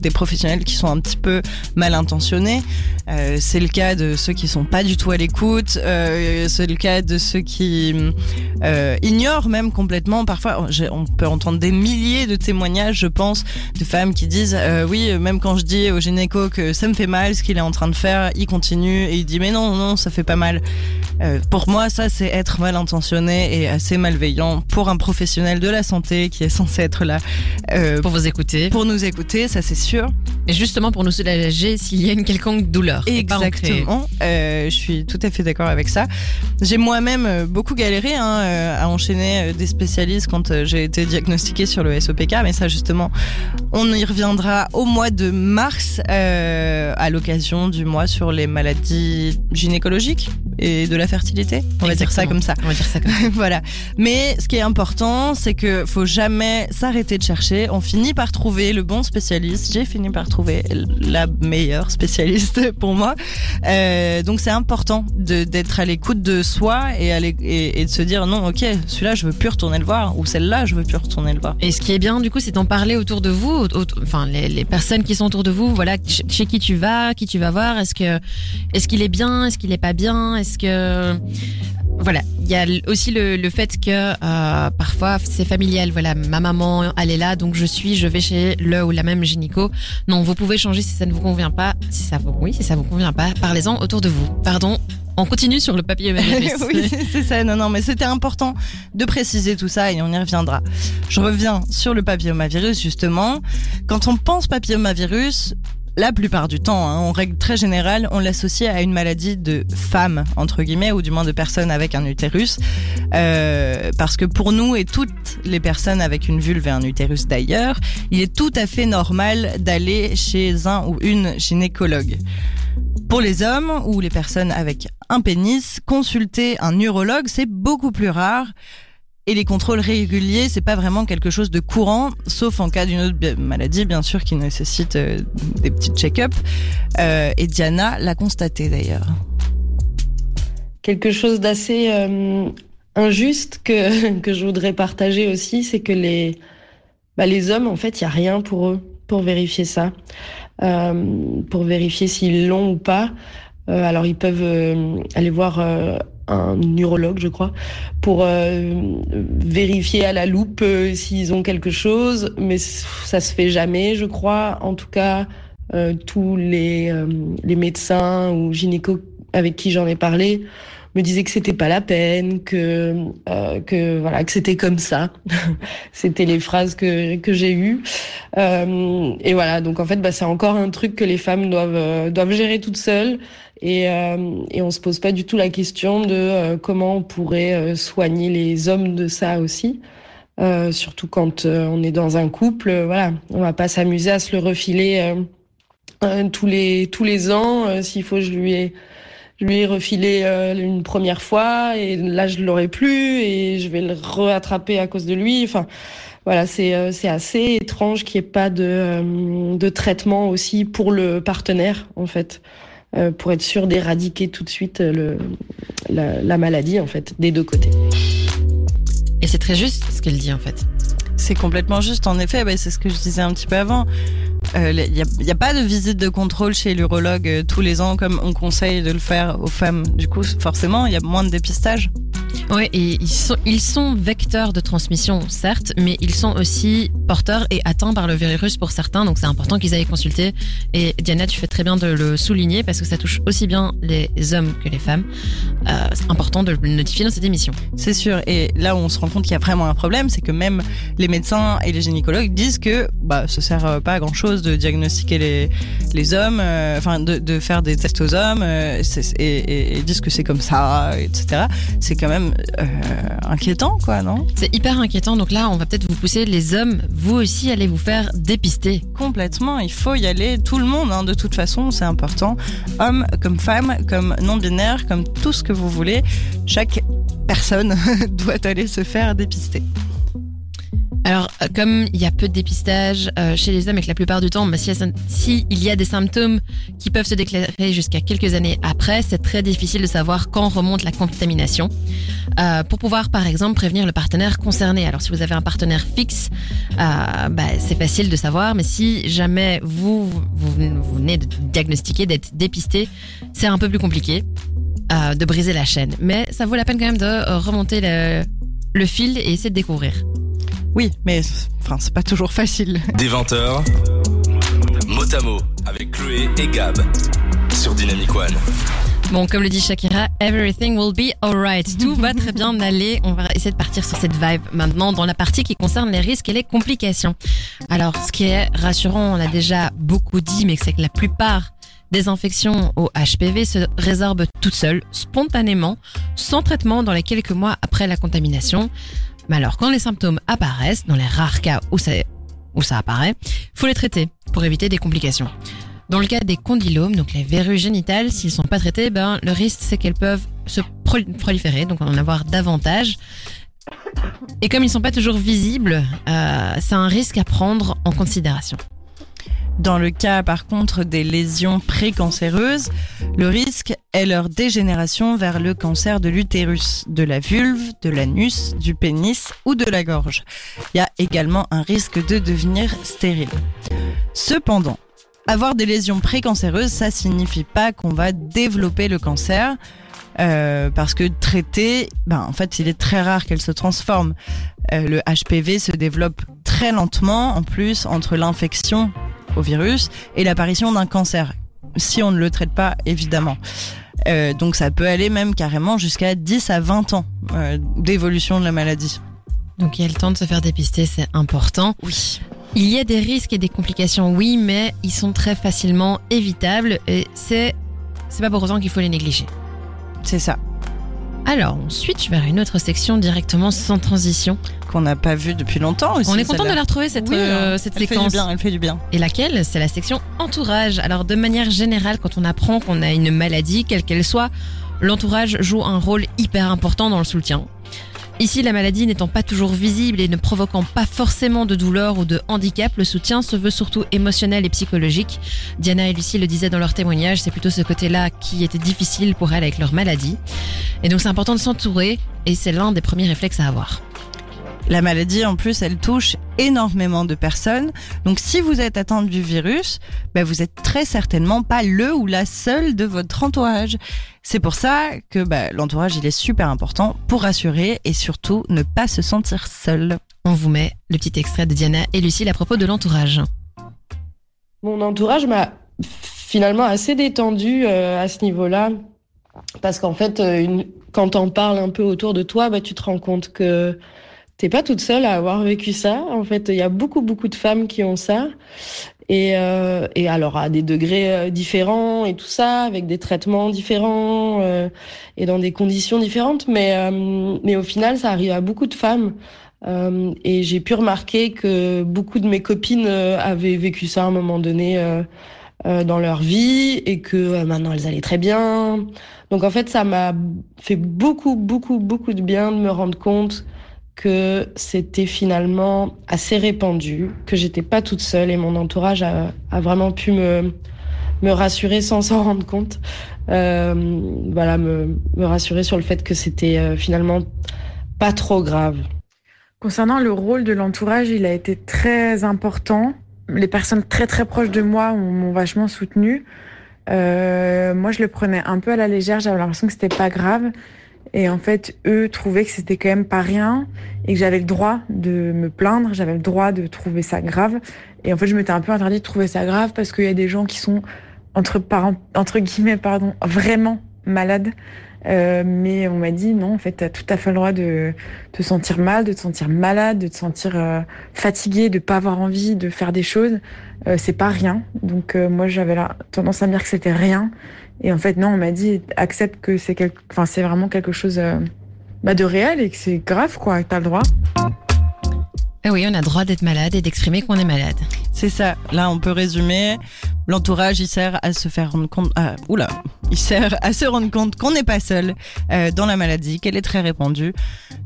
des professionnels qui sont un petit peu mal intentionnés. Euh, c'est le cas de ceux qui sont pas du tout à l'écoute. Euh, c'est le cas de ceux qui euh, ignorent même complètement. Parfois, on peut entendre des milliers de témoignages, je pense, de femmes qui disent oui, même quand je dis au gynéco que ça me fait mal, ce qu'il est en train de faire, il continue et il dit mais non, non, ça fait pas mal. Pour moi, ça c'est être mal intentionné et assez malveillant pour un professionnel de la santé qui est censé être là pour vous écouter, pour nous écouter, ça c'est sûr. Et justement pour nous soulager s'il y a une quelconque douleur. Exactement. Euh, je suis tout à fait d'accord avec ça. J'ai moi-même euh, beaucoup galéré hein, euh, à enchaîner des spécialistes quand j'ai été diagnostiquée sur le SOPK, mais ça justement, on y reviendra au mois de mars à l'occasion du mois sur les maladies gynécologiques et de la fertilité. On va dire ça comme ça. On va dire ça comme ça. voilà. Mais ce qui est important, c'est que faut jamais s'arrêter de chercher. On finit par trouver le bon spécialiste. J'ai fini par trouver la meilleure spécialiste pour moi. Euh, donc c'est important d'être à l'écoute de soi et, de se dire non, ok, celui-là je veux plus retourner le voir ou celle-là je veux plus retourner le voir. Et ce qui est bien du coup, c'est d'en parler autour de vous, enfin les, personnes qui sont autour de vous. Voilà, chez qui tu vas, qui tu vas voir. Est-ce que est-ce qu'il est bien, est-ce qu'il est pas bien, est-ce que voilà, il y a aussi le, le fait que euh, parfois c'est familial. Voilà, ma maman, elle est là, donc je suis, je vais chez le ou la même gynéco. Non, vous pouvez changer si ça ne vous convient pas. Si ça vous, oui, si ça vous convient pas, parlez-en autour de vous. Pardon. On continue sur le papier oui, c'est ça. Non, non, mais c'était important de préciser tout ça et on y reviendra. Je reviens sur le papillomavirus justement. Quand on pense papillomavirus, la plupart du temps, hein, en règle très générale, on l'associe à une maladie de femme, entre guillemets, ou du moins de personnes avec un utérus. Euh, parce que pour nous et toutes les personnes avec une vulve et un utérus d'ailleurs, il est tout à fait normal d'aller chez un ou une gynécologue. Pour les hommes ou les personnes avec un pénis, consulter un urologue, c'est beaucoup plus rare. Et les contrôles réguliers, c'est pas vraiment quelque chose de courant, sauf en cas d'une autre maladie, bien sûr, qui nécessite euh, des petits check-up. Euh, et Diana l'a constaté d'ailleurs. Quelque chose d'assez euh, injuste que, que je voudrais partager aussi, c'est que les, bah, les hommes, en fait, il n'y a rien pour eux pour vérifier ça, pour vérifier s'ils l'ont ou pas. alors ils peuvent aller voir un neurologue, je crois, pour euh, vérifier à la loupe euh, s'ils ont quelque chose, mais ça se fait jamais, je crois. En tout cas, euh, tous les, les médecins ou gynécos avec qui j'en ai parlé me disaient que c'était pas la peine, que que voilà, que c'était comme ça. c'était les phrases que que j'ai eues. et voilà, donc en fait, bah, c'est encore un truc que les femmes doivent doivent gérer toutes seules. Et, euh, et on se pose pas du tout la question de euh, comment on pourrait euh, soigner les hommes de ça aussi. Euh, surtout quand on est dans un couple, voilà, on va pas s'amuser à se le refiler tous les tous les ans. S'il faut, je lui ai je lui ai refilé une première fois et là je l'aurai plus et je vais le rattraper à cause de lui. Enfin, voilà, c'est c'est assez étrange qu'il n'y ait pas de de traitement aussi pour le partenaire en fait. Euh, pour être sûr d'éradiquer tout de suite euh, le, la, la, maladie, en fait, des deux côtés. Et c'est très juste ce qu'elle dit, en fait. C'est complètement juste, en effet, bah, c'est ce que je disais un petit peu avant. Il euh, n'y a, a, pas de visite de contrôle chez l'urologue euh, tous les ans comme on conseille de le faire aux femmes. Du coup, forcément, il y a moins de dépistage. Ouais, et ils sont, vecteurs de transmission, certes, mais ils sont aussi porteurs et atteints par le virus pour certains, donc c'est important qu'ils aillent consulter. Et Diana, tu fais très bien de le souligner parce que ça touche aussi bien les hommes que les femmes. Euh, c'est important de le notifier dans cette émission. C'est sûr, et là où on se rend compte qu'il y a vraiment un problème, c'est que même les médecins et les gynécologues disent que bah, ça sert pas à grand chose de diagnostiquer les, les hommes, euh, enfin de, faire des tests aux hommes euh, et, et, disent que c'est comme ça, etc. C'est quand même euh, inquiétant, quoi, non? C'est hyper inquiétant. Donc là, on va peut-être vous pousser, les hommes, vous aussi, allez vous faire dépister. Complètement. Il faut y aller, tout le monde, hein, de toute façon, c'est important. Hommes comme femmes, comme non-binaires, comme tout ce que vous voulez. Chaque personne doit aller se faire dépister. Alors, euh, comme il y a peu de dépistage euh, chez les hommes et que la plupart du temps, bah, si, il y a des symptômes qui peuvent se déclarer jusqu'à quelques années après, c'est très difficile de savoir quand remonte la contamination. Euh, pour pouvoir, par exemple, prévenir le partenaire concerné. Alors, si vous avez un partenaire fixe, bah, c'est facile de savoir, mais si jamais vous, venez de diagnostiquer, d'être dépisté, c'est un peu plus compliqué de briser la chaîne. Mais ça vaut la peine quand même de remonter le, le fil et essayer de découvrir. Oui, mais enfin, c'est pas toujours facile. Des 20h, Motamo avec Chloé et Gab sur Dynamic One. Bon, comme le dit Shakira, everything will be alright. Tout va très bien aller. On va essayer de partir sur cette vibe maintenant dans la partie qui concerne les risques et les complications. Alors, ce qui est rassurant, on l'a déjà beaucoup dit, mais c'est que la plupart des infections au HPV se résorbent toutes seules, spontanément, sans traitement dans les quelques mois après la contamination. Mais alors, quand les symptômes apparaissent, dans les rares cas où ça, où ça apparaît, faut les traiter pour éviter des complications. Dans le cas des condylomes, donc les verrues génitales, s'ils sont pas traités, ben, le risque c'est qu'elles peuvent se proliférer, donc en avoir davantage. Et comme ils sont pas toujours visibles, euh, c'est un risque à prendre en considération. Dans le cas par contre des lésions précancéreuses, le risque est leur dégénération vers le cancer de l'utérus, de la vulve, de l'anus, du pénis ou de la gorge. Il y a également un risque de devenir stérile. Cependant, avoir des lésions précancéreuses, ça signifie pas qu'on va développer le cancer. Euh, parce que traiter, ben, en fait, il est très rare qu'elle se transforme. Euh, le HPV se développe très lentement, en plus, entre l'infection au virus et l'apparition d'un cancer, si on ne le traite pas, évidemment. Euh, donc ça peut aller même carrément jusqu'à 10 à 20 ans euh, d'évolution de la maladie. Donc il y a le temps de se faire dépister, c'est important. Oui. Il y a des risques et des complications, oui, mais ils sont très facilement évitables et c'est c'est pas pour autant qu'il faut les négliger. C'est ça. Alors, on switch vers une autre section directement sans transition. Qu'on n'a pas vu depuis longtemps aussi. on est content de la retrouver cette, Oui, euh, hein. cette elle fait du séquence. bien, elle fait du bien. Et laquelle? C'est la section entourage. Alors de manière générale, quand on apprend qu'on a une maladie, quelle qu'elle soit, l'entourage joue un rôle hyper important dans le soutien. Ici, la maladie n'étant pas toujours visible et ne provoquant pas forcément de douleur ou de handicap, le soutien se veut surtout émotionnel et psychologique. Diana et Lucie le disaient dans leur témoignage, c'est plutôt ce côté-là qui était difficile pour elles avec leur maladie. Et donc c'est important de s'entourer et c'est l'un des premiers réflexes à avoir. La maladie, en plus, elle touche énormément de personnes. Donc, si vous êtes atteinte du virus, ben, vous êtes très certainement pas le ou la seule de votre entourage. C'est pour ça que ben, l'entourage, il est super important pour rassurer et surtout ne pas se sentir seul. On vous met le petit extrait de Diana et Lucille à propos de l'entourage. Mon entourage m'a finalement assez détendu euh, à ce niveau-là. Parce qu'en fait, euh, une- quand t'en parles un peu autour de toi, bah, tu te rends compte que t'es pas toute seule à avoir vécu ça. En fait, il y a beaucoup, beaucoup de femmes qui ont ça. Et, euh, et alors à des degrés euh, différents et tout ça, avec des traitements différents euh, et dans des conditions différentes. Mais, euh, mais au final, ça arrive à beaucoup de femmes. Euh, et j'ai pu remarquer que beaucoup de mes copines euh, avaient vécu ça à un moment donné dans leur vie et que maintenant elles allaient très bien. Donc en fait, ça m'a fait beaucoup, beaucoup, beaucoup de bien de me rendre compte que c'était finalement assez répandu, que j'étais pas toute seule et mon entourage a, a vraiment pu me, me rassurer sans s'en rendre compte. Euh, voilà, me, me rassurer sur le fait que c'était euh, finalement pas trop grave. Concernant le rôle de l'entourage, il a été très important. Les personnes très très proches de moi ont- m'ont vachement soutenu. Euh, moi, je le prenais un peu à la légère. J'avais l'impression que c'était pas grave. Et en fait, eux trouvaient que c'était quand même pas rien et que j'avais le droit de me plaindre. J'avais le droit de trouver ça grave. Et en fait, je m'étais un peu interdit de trouver ça grave parce qu'il y a des gens qui sont entre entre guillemets pardon vraiment malades. Euh, mais on m'a dit non, en fait, t'as tout à fait le droit de te sentir mal, de te sentir malade, de te sentir euh, fatigué, de pas avoir envie de faire des choses. Euh, c'est pas rien. Donc euh, moi, j'avais la tendance à me dire que c'était rien. Et en fait, non, on m'a dit accepte que c'est quelque, enfin c'est vraiment quelque chose euh, bah, de réel et que c'est grave quoi. que T'as le droit. Eh oui, on a droit d'être malade et d'exprimer qu'on est malade. C'est ça. Là, on peut résumer. L'entourage, il sert à se faire rendre compte. Ah, oula, Il sert à se rendre compte qu'on n'est pas seul euh, dans la maladie, qu'elle est très répandue,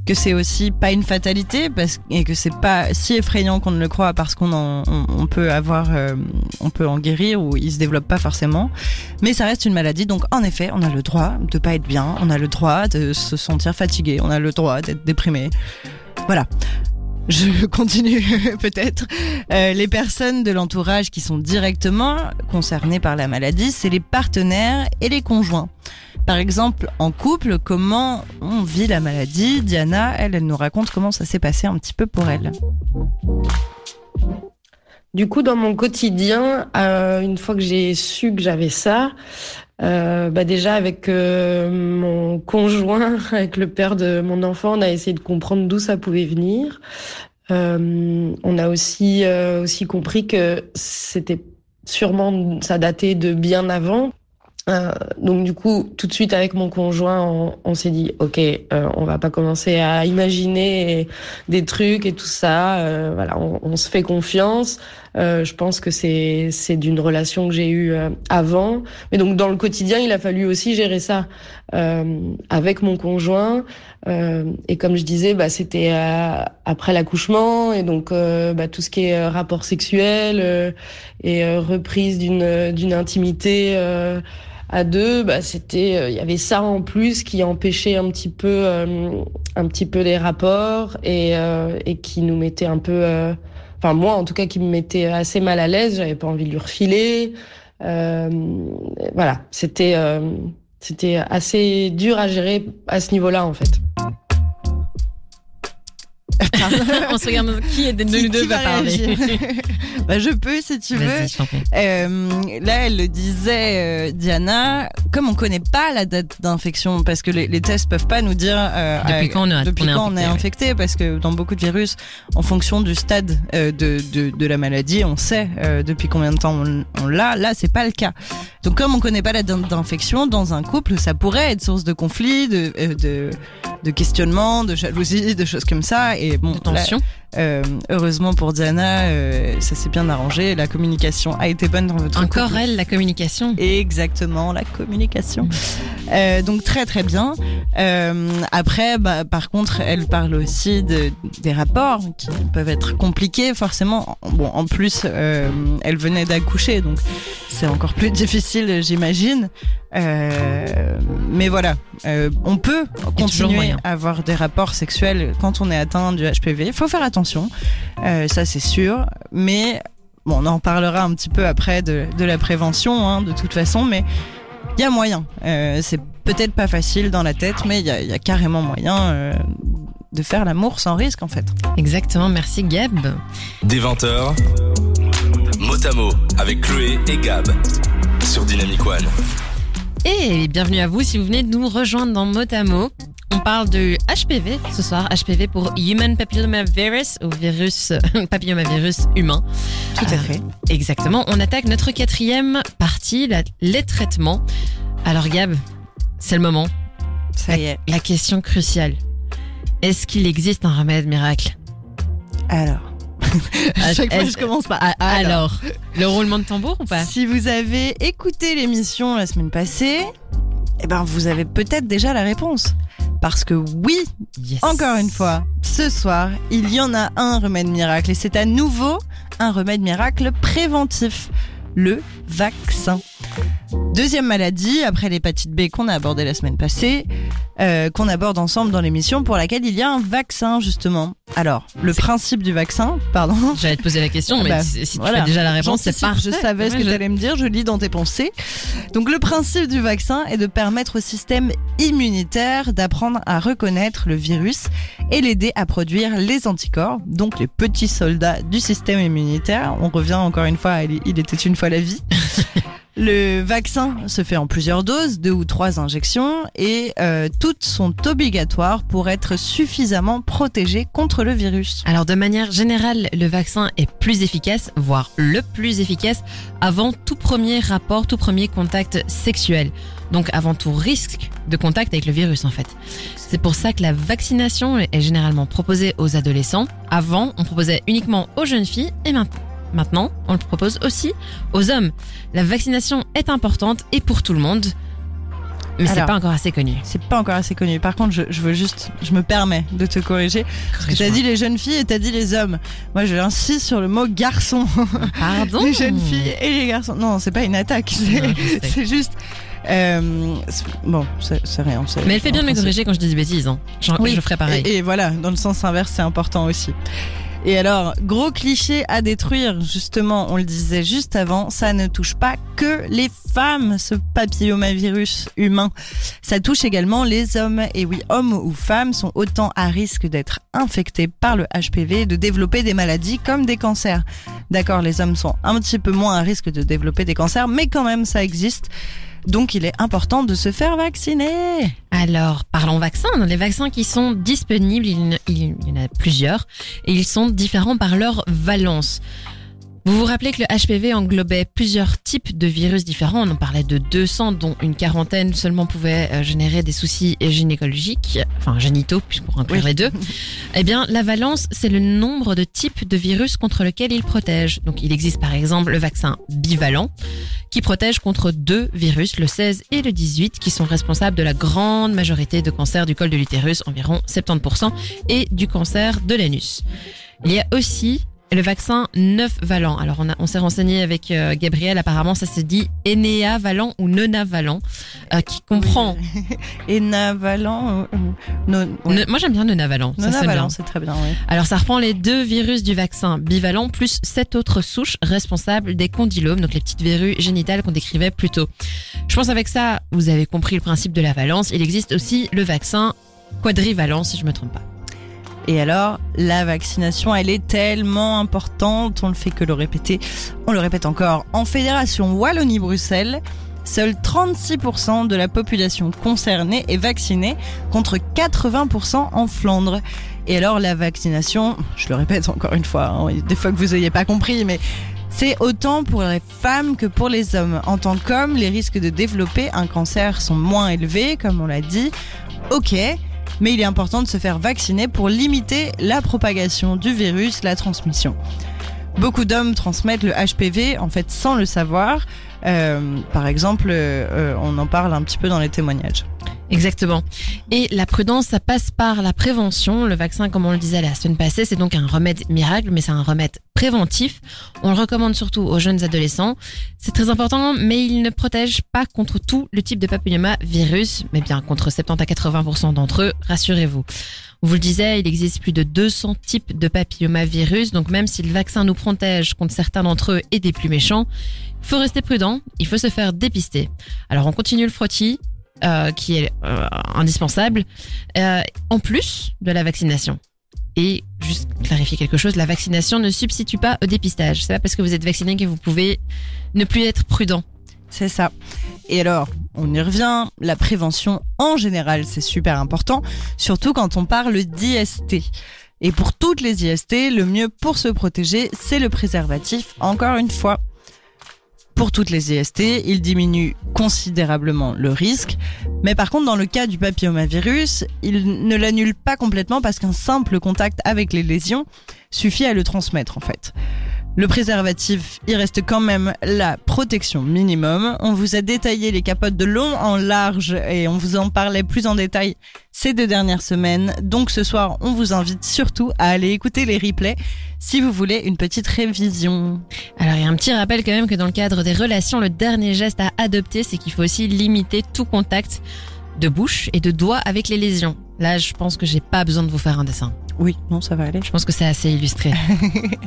que c'est aussi pas une fatalité et que c'est pas si effrayant qu'on ne le croit parce qu'on peut avoir, euh, on peut en guérir ou il se développe pas forcément. Mais ça reste une maladie, donc en effet, on a le droit de pas être bien, on a le droit de se sentir fatigué, on a le droit d'être déprimé. Voilà. Je continue peut-être. Euh, les personnes de l'entourage qui sont directement concernées par la maladie, c'est les partenaires et les conjoints. Par exemple, en couple, comment on vit la maladie? Diana, elle, elle nous raconte comment ça s'est passé un petit peu pour elle. Du coup, dans mon quotidien, euh, une fois que j'ai su que j'avais ça, euh, bah déjà avec euh, mon conjoint, avec le père de mon enfant, on a essayé de comprendre d'où ça pouvait venir. Euh, on a aussi euh, aussi compris que c'était sûrement ça datait de bien avant. Euh, donc du coup, tout de suite avec mon conjoint, on, s'est dit, ok, euh, on va pas commencer à imaginer des trucs et tout ça. Voilà, on, se fait confiance. Euh, je pense que c'est c'est d'une relation que j'ai eue euh, avant. Mais donc dans le quotidien, il a fallu aussi gérer ça avec mon conjoint. et comme je disais, bah, c'était après l'accouchement et donc bah, tout ce qui est rapport sexuel et reprise d'une d'une intimité à deux, bah, c'était, il y avait ça en plus qui empêchait un petit peu, euh, un petit peu les rapports et, euh, et qui nous mettait un peu, euh, enfin moi en tout cas, qui me mettait assez mal à l'aise. J'avais pas envie de lui refiler. voilà, c'était, c'était assez dur à gérer à ce niveau-là en fait. on se regarde qui est de nous deux va, parler. bah, je peux si tu veux. Euh, là, elle le disait, euh, Diana, comme on connaît pas la date d'infection, parce que les, les, tests peuvent pas nous dire euh, depuis quand on, a, depuis on est, quand infecté, on est infecté, ouais. parce que dans beaucoup de virus, en fonction du stade de, de, de, la maladie, on sait depuis combien de temps on, on l'a. Là, c'est pas le cas. Donc, comme on connaît pas la date d'infection dans un couple, ça pourrait être source de conflit, de, de, de questionnement, de jalousie, de choses comme ça. Et bon, de tension. Euh, heureusement pour Diana, euh, ça s'est bien arrangé. La communication a été bonne dans votre Encore couple. elle, la communication. Exactement, la communication. Euh, donc très très bien. Après, bah, par contre, elle parle aussi de, des rapports qui peuvent être compliqués, forcément. Bon, en plus, elle venait d'accoucher, donc c'est encore plus difficile, j'imagine. Mais voilà, on peut continuer à avoir des rapports sexuels quand on est atteint du HPV. Il faut faire attention, euh, ça c'est sûr. Mais bon, on en parlera un petit peu après de, de la prévention, hein, de toute façon. Mais il y a moyen. Euh, c'est peut-être pas facile dans la tête, mais il y a, y a, carrément moyen euh, de faire l'amour sans risque en fait. Exactement, merci Gab. Des 20h, Motamo avec Chloé et Gab sur Dynamic One. Et bienvenue à vous si vous venez de nous rejoindre dans Motamo. On parle de HPV ce soir, HPV pour Human Papillomavirus ou virus papillomavirus humain. Tout à fait. Euh, exactement. On attaque notre quatrième partie, la, les traitements. Alors Gab, c'est le moment. Ça y est. La, la question cruciale. Est-ce qu'il existe un remède miracle? Alors. à chaque fois, je commence par alors. alors. Le roulement de tambour ou pas? Si vous avez écouté l'émission la semaine passée, eh ben vous avez peut-être déjà la réponse. Parce que oui, yes. encore une fois, ce soir, il y en a un remède miracle et c'est à nouveau un remède miracle préventif, le vaccin. Deuxième maladie, après l'hépatite B qu'on a abordé la semaine passée, euh, qu'on aborde ensemble dans l'émission, pour laquelle il y a un vaccin justement. Alors, le principe du vaccin, pardon. J'allais te poser la question, mais bah, si, si voilà. tu as déjà la réponse, c'est pas. Je savais ce que tu allais me dire, je lis dans tes pensées. Donc, le principe du vaccin est de permettre au système immunitaire d'apprendre à reconnaître le virus et l'aider à produire les anticorps, donc les petits soldats du système immunitaire. On revient encore une fois, il était une fois la vie. Le vaccin se fait en plusieurs doses, deux ou trois injections, et euh, toutes sont obligatoires pour être suffisamment protégées contre le virus. Alors de manière générale, le vaccin est plus efficace, voire le plus efficace, avant tout premier rapport, tout premier contact sexuel. Donc avant tout risque de contact avec le virus en fait. C'est pour ça que la vaccination est généralement proposée aux adolescents. Avant, on proposait uniquement aux jeunes filles et maintenant Maintenant, on le propose aussi aux hommes. La vaccination est importante et pour tout le monde. Mais c'est Alors. pas encore assez connu. C'est pas encore assez connu. Par contre, je, je veux juste, je me permets de te corriger. Parce que t'as dit les jeunes filles et t'as dit les hommes. Moi, je insiste sur le mot garçon. Pardon les jeunes filles et les garçons. Non, c'est pas une attaque. C'est Non, juste. euh, c'est- bon, c'est c'est rien. c'est- Mais elle fait bien de me corriger quand je dis des bêtises. Hein. Oui. Je ferai pareil. Et, et voilà, dans le sens inverse, c'est important aussi. Et alors, gros cliché à détruire, justement, on le disait juste avant, ça ne touche pas que les femmes, ce papillomavirus humain. Ça touche également les hommes. Et oui, hommes ou femmes sont autant à risque d'être infectés par le HPV et de développer des maladies comme des cancers. D'accord, les hommes sont un petit peu moins à risque de développer des cancers, mais quand même, ça existe. Donc, il est important de se faire vacciner. Alors, parlons vaccins. Dans les vaccins qui sont disponibles, il y en a plusieurs et ils sont différents par leur valence. Vous vous rappelez que le HPV englobait plusieurs types de virus différents. On en parlait de 200, dont une quarantaine seulement pouvaient euh, générer des soucis gynécologiques, enfin génitaux, pour inclure Oui. les deux. Eh bien, la valence, c'est le nombre de types de virus contre lesquels il protège. Donc, il existe par exemple le vaccin bivalent, qui protège contre deux virus, le 16 et le 18, qui sont responsables de la grande majorité de cancers du col de l'utérus, environ 70%, et du cancer de l'anus. Il y a aussi le vaccin 9 valent. Alors on, a- on s'est renseigné avec euh, Gabriel, apparemment ça se dit Enea valent ou Nona valent, euh, qui comprend... Euh, non, ouais. Ne- moi j'aime bien Nona valent. ça sonne bien. Nonavalan, c'est très bien, oui. Alors ça reprend les deux virus du vaccin bivalent plus sept autres souches responsables des condylomes, donc les petites verrues génitales qu'on décrivait plus tôt. Je pense avec ça, vous avez compris le principe de la valence. Il existe aussi le vaccin quadrivalent, si je me trompe pas. Et alors, la vaccination, elle est tellement importante, on ne fait que le répéter. On le répète encore, en Fédération Wallonie-Bruxelles, seuls 36% de la population concernée est vaccinée contre 80% en Flandre. Et alors, la vaccination, je le répète encore une fois, hein, des fois que vous n'ayez pas compris, mais c'est autant pour les femmes que pour les hommes. En tant qu'hommes, les risques de développer un cancer sont moins élevés, comme on l'a dit. Ok, mais il est important de se faire vacciner pour limiter la propagation du virus, la transmission. Beaucoup d'hommes transmettent le HPV en fait sans le savoir. Euh, par exemple, euh, on en parle un petit peu dans les témoignages. Exactement. Et la prudence, ça passe par la prévention. Le vaccin, comme on le disait la semaine passée, c'est donc un remède miracle, mais c'est un remède préventif. On le recommande surtout aux jeunes adolescents. C'est très important, mais il ne protège pas contre tout le type de papillomavirus, mais bien contre 70 à 80% d'entre eux, rassurez-vous. On vous le disait, il existe plus de 200 types de papillomavirus, donc même si le vaccin nous protège contre certains d'entre eux et des plus méchants, il faut rester prudent, il faut se faire dépister. Alors on continue le frottis, euh, qui est euh, indispensable, euh, en plus de la vaccination. Et juste clarifier quelque chose, la vaccination ne substitue pas au dépistage. C'est pas parce que vous êtes vacciné que vous pouvez ne plus être prudent. C'est ça. Et alors, on y revient, la prévention en général, c'est super important, surtout quand on parle d'IST. Et pour toutes les IST, le mieux pour se protéger, c'est le préservatif, encore une fois. Pour toutes les IST, il diminue considérablement le risque, mais par contre dans le cas du papillomavirus, il ne l'annule pas complètement parce qu'un simple contact avec les lésions suffit à le transmettre en fait. Le préservatif, il reste quand même la protection minimum. On vous a détaillé les capotes de long en large et on vous en parlait plus en détail ces deux dernières semaines. Donc ce soir, on vous invite surtout à aller écouter les replays si vous voulez une petite révision. Alors il y a un petit rappel quand même que dans le cadre des relations, le dernier geste à adopter, c'est qu'il faut aussi limiter tout contact de bouche et de doigts avec les lésions. Là, je pense que j'ai pas besoin de vous faire un dessin. Oui, non, ça va aller. Je pense que c'est assez illustré.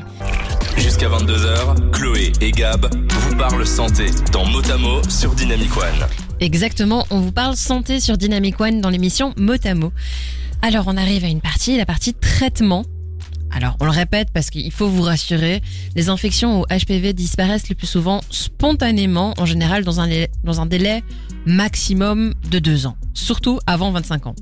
Jusqu'à 22h, Chloé et Gab vous parlent santé dans Motamo sur Dynamic One. Exactement, on vous parle santé sur Dynamic One dans l'émission Motamo. Alors on arrive à une partie, la partie traitement. Alors on le répète parce qu'il faut vous rassurer, les infections au HPV disparaissent le plus souvent spontanément, en général dans un, délai- dans un délai maximum de deux ans, surtout avant 25 ans.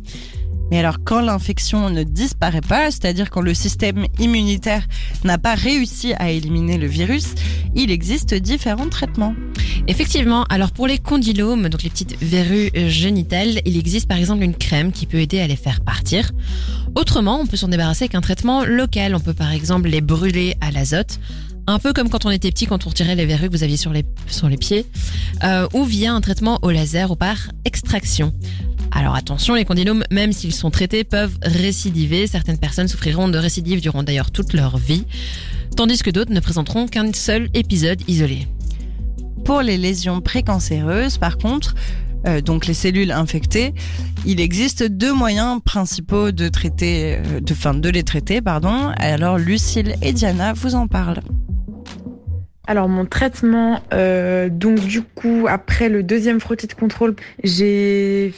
Mais alors quand l'infection ne disparaît pas, c'est-à-dire quand le système immunitaire n'a pas réussi à éliminer le virus, il existe différents traitements. Effectivement, alors pour les condylomes, donc les petites verrues génitales, il existe par exemple une crème qui peut aider à les faire partir. Autrement, on peut s'en débarrasser avec un traitement local. On peut par exemple les brûler à l'azote. un peu comme quand on était petit, quand on retirait les verrues que vous aviez sur les, sur les pieds, euh, ou via un traitement au laser ou par extraction. Alors attention, les condylômes, même s'ils sont traités, peuvent récidiver. Certaines personnes souffriront de récidives durant d'ailleurs toute leur vie, tandis que d'autres ne présenteront qu'un seul épisode isolé. Pour les lésions précancéreuses, par contre, euh, donc les cellules infectées, il existe deux moyens principaux de traiter, euh, de, fin, de les traiter, pardon. Alors Lucille et Diana vous en parlent. Alors mon traitement, euh, donc du coup après le deuxième frottis de contrôle, j'ai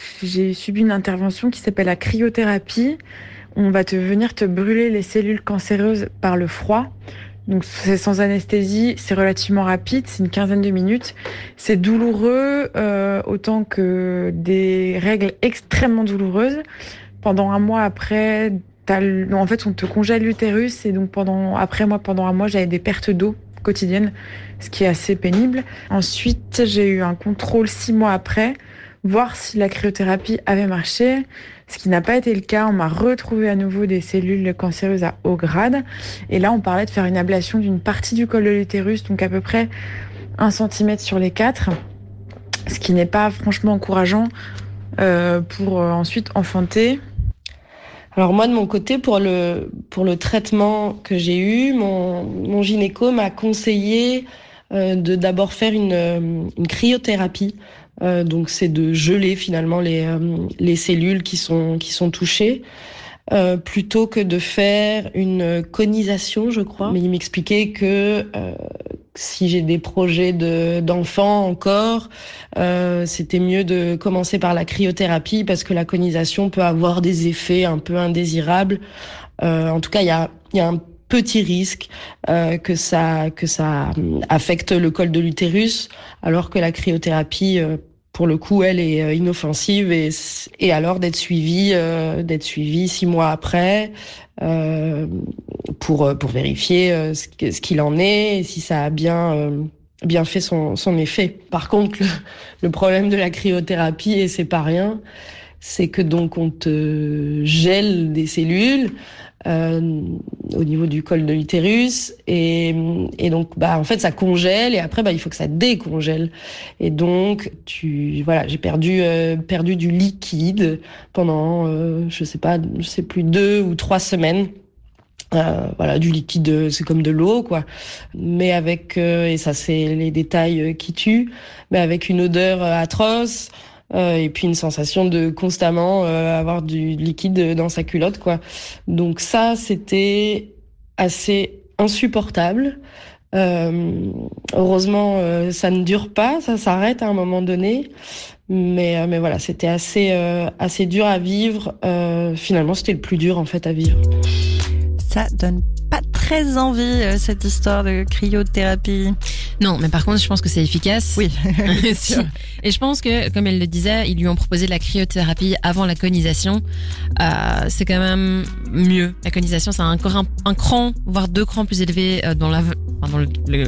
subi une intervention qui s'appelle la cryothérapie. On va te venir te brûler les cellules cancéreuses par le froid. Donc c'est sans anesthésie, c'est relativement rapide, c'est une quinzaine de minutes. C'est douloureux euh, autant que des règles extrêmement douloureuses. Pendant un mois après, en fait on te congèle l'utérus et donc pendant après moi pendant un mois j'avais des pertes d'eau quotidiennes, ce qui est assez pénible. Ensuite j'ai eu un contrôle six mois après, voir si la cryothérapie avait marché. Ce qui n'a pas été le cas, on m'a retrouvé à nouveau des cellules cancéreuses à haut grade. Et là, on parlait de faire une ablation d'une partie du col de l'utérus, donc à peu près un centimètre sur les quatre, ce qui n'est pas franchement encourageant euh, pour euh, ensuite enfanter. Alors moi de mon côté pour le pour le traitement que j'ai eu, mon mon gynéco m'a conseillé euh, de d'abord faire une euh, une cryothérapie. Euh, donc c'est de geler finalement les euh, les cellules qui sont qui sont touchées. euh, plutôt que de faire une conisation, je crois. Mais il m'expliquait que euh, si j'ai des projets de d'enfants encore, euh, c'était mieux de commencer par la cryothérapie parce que la conisation peut avoir des effets un peu indésirables. Euh, en tout cas, il y a, y a un petit risque euh, que ça que ça affecte le col de l'utérus, alors que la cryothérapie, euh, pour le coup, elle est euh, inoffensive et, et alors d'être suivie euh, d'être suivie six mois après euh, pour pour vérifier euh, ce ce qu'il en est et si ça a bien euh, bien fait son, son effet. Par contre, le, le problème de la cryothérapie, et c'est pas rien, c'est que donc on te gèle des cellules euh, au niveau du col de l'utérus. Et, et donc bah en fait ça congèle. Et après bah il faut que ça décongèle. Et donc tu voilà j'ai perdu euh, perdu du liquide pendant euh, je sais pas je sais plus deux ou trois semaines. Euh, voilà, du liquide, euh, c'est comme de l'eau, quoi. Mais avec, euh, et ça c'est les détails euh, qui tuent, mais avec une odeur euh, atroce, euh, et puis une sensation de constamment euh, avoir du liquide dans sa culotte, quoi. Donc ça, c'était assez insupportable. Euh, heureusement, ça ne dure pas, ça s'arrête à un moment donné. Mais, mais voilà, c'était assez, assez dur à vivre. Finalement, c'était le plus dur en fait à vivre. Ça donne pas très envie cette histoire de cryothérapie. Non, mais par contre, je pense que c'est efficace. Oui. Si. Et je pense que, comme elle le disait, ils lui ont proposé de la cryothérapie avant la conisation. Euh, c'est quand même mieux. La conisation, c'est encore un, un cran, voire deux crans plus élevé euh, dans la-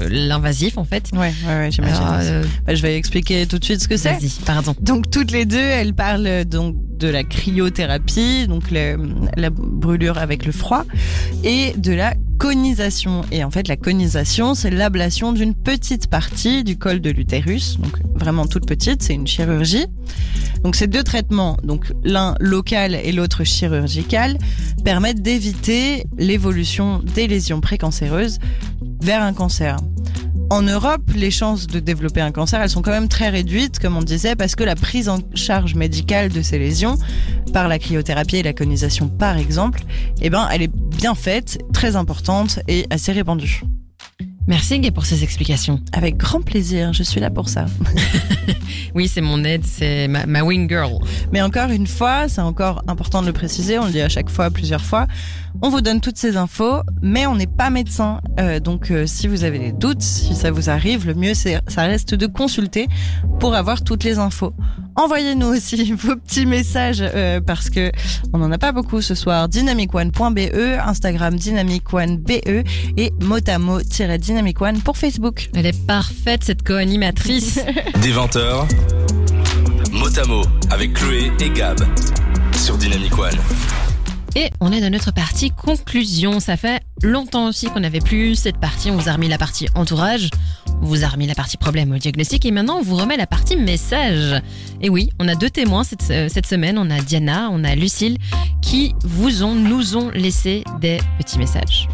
l'invasif, en fait. Ouais, ouais, ouais, j'imagine. Euh, Bah, je vais expliquer tout de suite ce que c'est. Vas-y, pardon. Donc toutes les deux, elles parlent donc de la cryothérapie, donc le- la brûlure avec le froid, et de la conisation. Et en fait, la conisation, c'est l'ablation d'une petite partie du col de l'utérus, donc vraiment toute petite, c'est une chirurgie. Donc ces deux traitements, donc l'un local et l'autre chirurgical, permettent d'éviter l'évolution des lésions précancéreuses vers un cancer. En Europe, les chances de développer un cancer, elles sont quand même très réduites, comme on disait, parce que la prise en charge médicale de ces lésions, par la cryothérapie et la conisation par exemple, eh ben, elle est bien faite, très importante et assez répandue. Merci Gay pour ces explications. Avec grand plaisir, je suis là pour ça. Oui, c'est mon aide, c'est ma, ma wing girl. Mais encore une fois, c'est encore important de le préciser, on le dit à chaque fois, plusieurs fois, on vous donne toutes ces infos, mais on n'est pas médecin. Euh, donc euh, si vous avez des doutes, si ça vous arrive, le mieux c'est ça reste de consulter pour avoir toutes les infos. Envoyez-nous aussi vos petits messages euh, parce que on n'en a pas beaucoup ce soir. Dynamicone.be, Instagram dynamicone.be et motamo-dynamic one pour Facebook. Elle est parfaite, cette co-animatrice. Des 20h, Motamo avec Chloé et Gab sur Dynamic One. Et on est dans notre partie conclusion. Ça fait longtemps aussi qu'on n'avait plus cette partie. On vous a remis la partie entourage, on vous a remis la partie problème au diagnostic et maintenant on vous remet la partie message. Et oui, on a deux témoins cette, euh, cette semaine. On a Diana, on a Lucille qui vous ont, nous ont laissé des petits messages.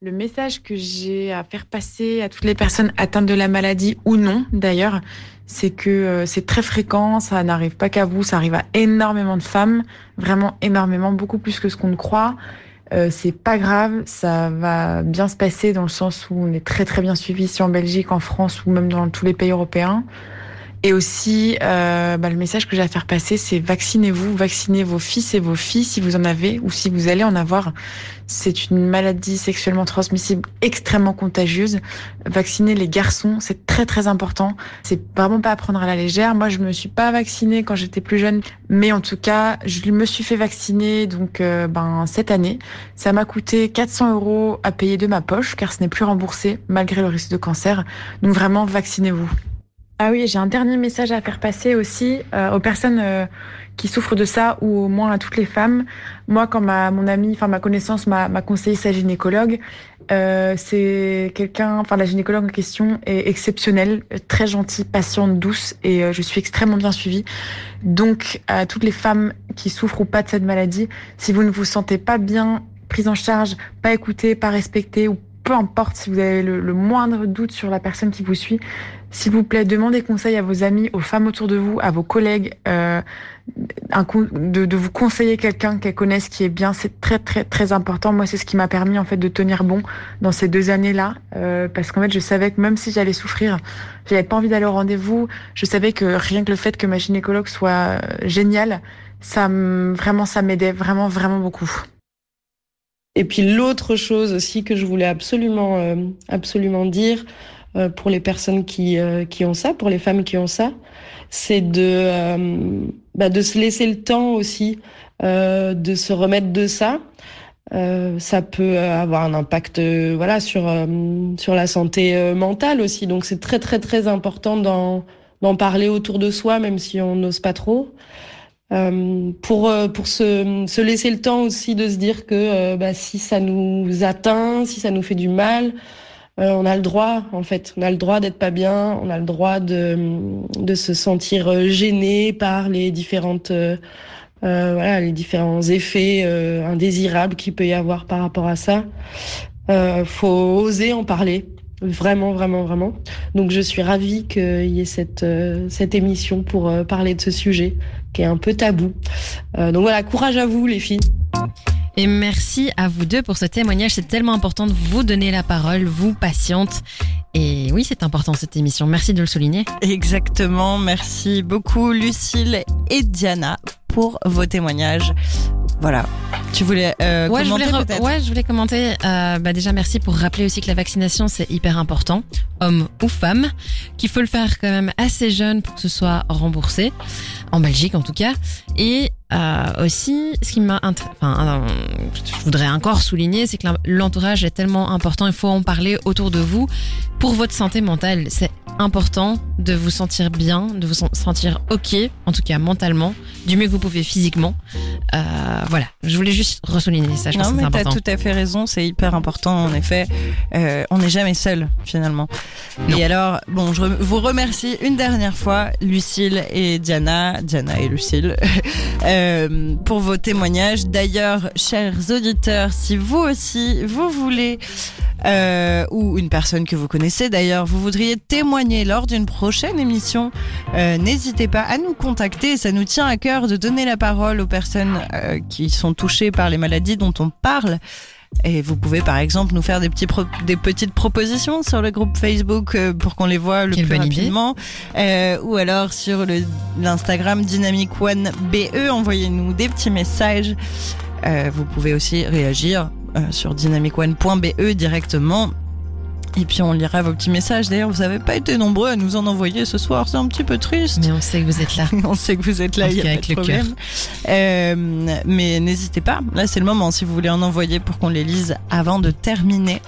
Le message que j'ai à faire passer à toutes les personnes atteintes de la maladie ou non, d'ailleurs, c'est que euh, c'est très fréquent, ça n'arrive pas qu'à vous, ça arrive à énormément de femmes, vraiment énormément, beaucoup plus que ce qu'on ne croit. Euh, c'est pas grave, ça va bien se passer dans le sens où on est très très bien suivi ici en Belgique, en France ou même dans tous les pays européens. Et aussi, euh, bah, le message que j'ai à faire passer, c'est vaccinez-vous, vaccinez vos fils et vos filles si vous en avez ou si vous allez en avoir. C'est une maladie sexuellement transmissible extrêmement contagieuse. Vacciner les garçons, c'est très très important. C'est vraiment pas à prendre à la légère. Moi, je me suis pas vaccinée quand j'étais plus jeune, mais en tout cas, je me suis fait vacciner donc euh, ben cette année. Ça m'a coûté 400 euros à payer de ma poche car ce n'est plus remboursé malgré le risque de cancer. Donc vraiment, vaccinez-vous. Ah oui, j'ai un dernier message à faire passer aussi euh, aux personnes euh, qui souffrent de ça ou au moins à toutes les femmes. Moi, quand ma mon amie, enfin ma connaissance m'a conseillé sa gynécologue, euh, c'est quelqu'un, enfin la gynécologue en question est exceptionnelle, très gentille, patiente, douce et euh, je suis extrêmement bien suivie. Donc à toutes les femmes qui souffrent ou pas de cette maladie, si vous ne vous sentez pas bien prise en charge, pas écoutée, pas respectée ou peu importe si vous avez le, le, moindre doute sur la personne qui vous suit, s'il vous plaît, demandez conseil à vos amis, aux femmes autour de vous, à vos collègues, euh, de, vous conseiller quelqu'un qu'elles connaissent qui est bien. C'est très très très important. Moi, c'est ce qui m'a permis en fait de tenir bon dans ces deux années-là, euh, parce qu'en fait, je savais que même si j'allais souffrir, j'avais pas envie d'aller au rendez-vous. Je savais que rien que le fait que ma gynécologue soit géniale, ça vraiment ça m'aidait vraiment vraiment beaucoup. Et puis l'autre chose aussi que je voulais absolument, euh, absolument dire euh, pour les personnes qui, euh, qui ont ça, pour les femmes qui ont ça, c'est de, euh, bah, de se laisser le temps aussi euh, de se remettre de ça. ça peut avoir un impact voilà sur sur la santé mentale aussi donc c'est très très très important d'en parler autour de soi même si on n'ose pas trop euh, pour pour se, se laisser le temps aussi de se dire que euh, bah, si ça nous atteint, si ça nous fait du mal, euh, on a le droit en fait, on a le droit d'être pas bien, on a le droit de se sentir gêné par les différentes voilà les différents effets indésirables qu'il peut y avoir par rapport à ça. faut oser en parler. Vraiment, vraiment, vraiment. Donc je suis ravie qu'il y ait cette, cette émission pour parler de ce sujet qui est un peu tabou. Euh, donc voilà, courage à vous les filles. Et merci à vous deux pour ce témoignage. C'est tellement important de vous donner la parole, vous patiente. Et oui, c'est important cette émission. Merci de le souligner. Exactement. Merci beaucoup Lucille et Diana pour vos témoignages. Voilà. Tu voulais euh, ouais, commenter je voulais peut-être? Ouais, je voulais commenter. Euh, bah déjà, merci pour rappeler aussi que la vaccination, c'est hyper important, homme ou femme, qu'il faut le faire quand même assez jeune pour que ce soit remboursé, en Belgique en tout cas. Et euh, aussi, ce qui m'a, enfin, euh, je voudrais encore souligner, c'est que l'entourage est tellement important. Il faut en parler autour de vous pour votre santé mentale. C'est important de vous sentir bien, de vous sentir ok, en tout cas mentalement, du mieux que vous pouvez physiquement. Euh, voilà, je voulais juste ressouligner ça. Je non, pense mais t'as tout à fait raison, c'est hyper important en effet. On n'est jamais seul finalement. Et alors, bon, je vous remercie une dernière fois, Lucille et Diana, Diana et Lucille, euh, pour vos témoignages. D'ailleurs, chers auditeurs, si vous aussi vous voulez euh, ou une personne que vous connaissez d'ailleurs, vous voudriez témoigner lors d'une prochaine émission, euh, n'hésitez pas à nous contacter. Ça nous tient à cœur de donner la parole aux personnes euh, qui sont touchées par les maladies dont on parle. Et vous pouvez par exemple nous faire des, petits pro- des petites propositions sur le groupe Facebook euh, pour qu'on les voit le Quelle plus rapidement. Euh, ou alors sur l'Instagram Dynamic One BE, envoyez-nous des petits messages. Euh, vous pouvez aussi réagir sur dynamicone.be directement. Et puis on lira vos petits messages. D'ailleurs, vous n'avez pas été nombreux à nous en envoyer ce soir. C'est un petit peu triste. Mais on sait que vous êtes là. On sait que vous êtes là, il y a cas, pas de avec le problème. Euh, mais n'hésitez pas. Là, c'est le moment si vous voulez en envoyer pour qu'on les lise avant de terminer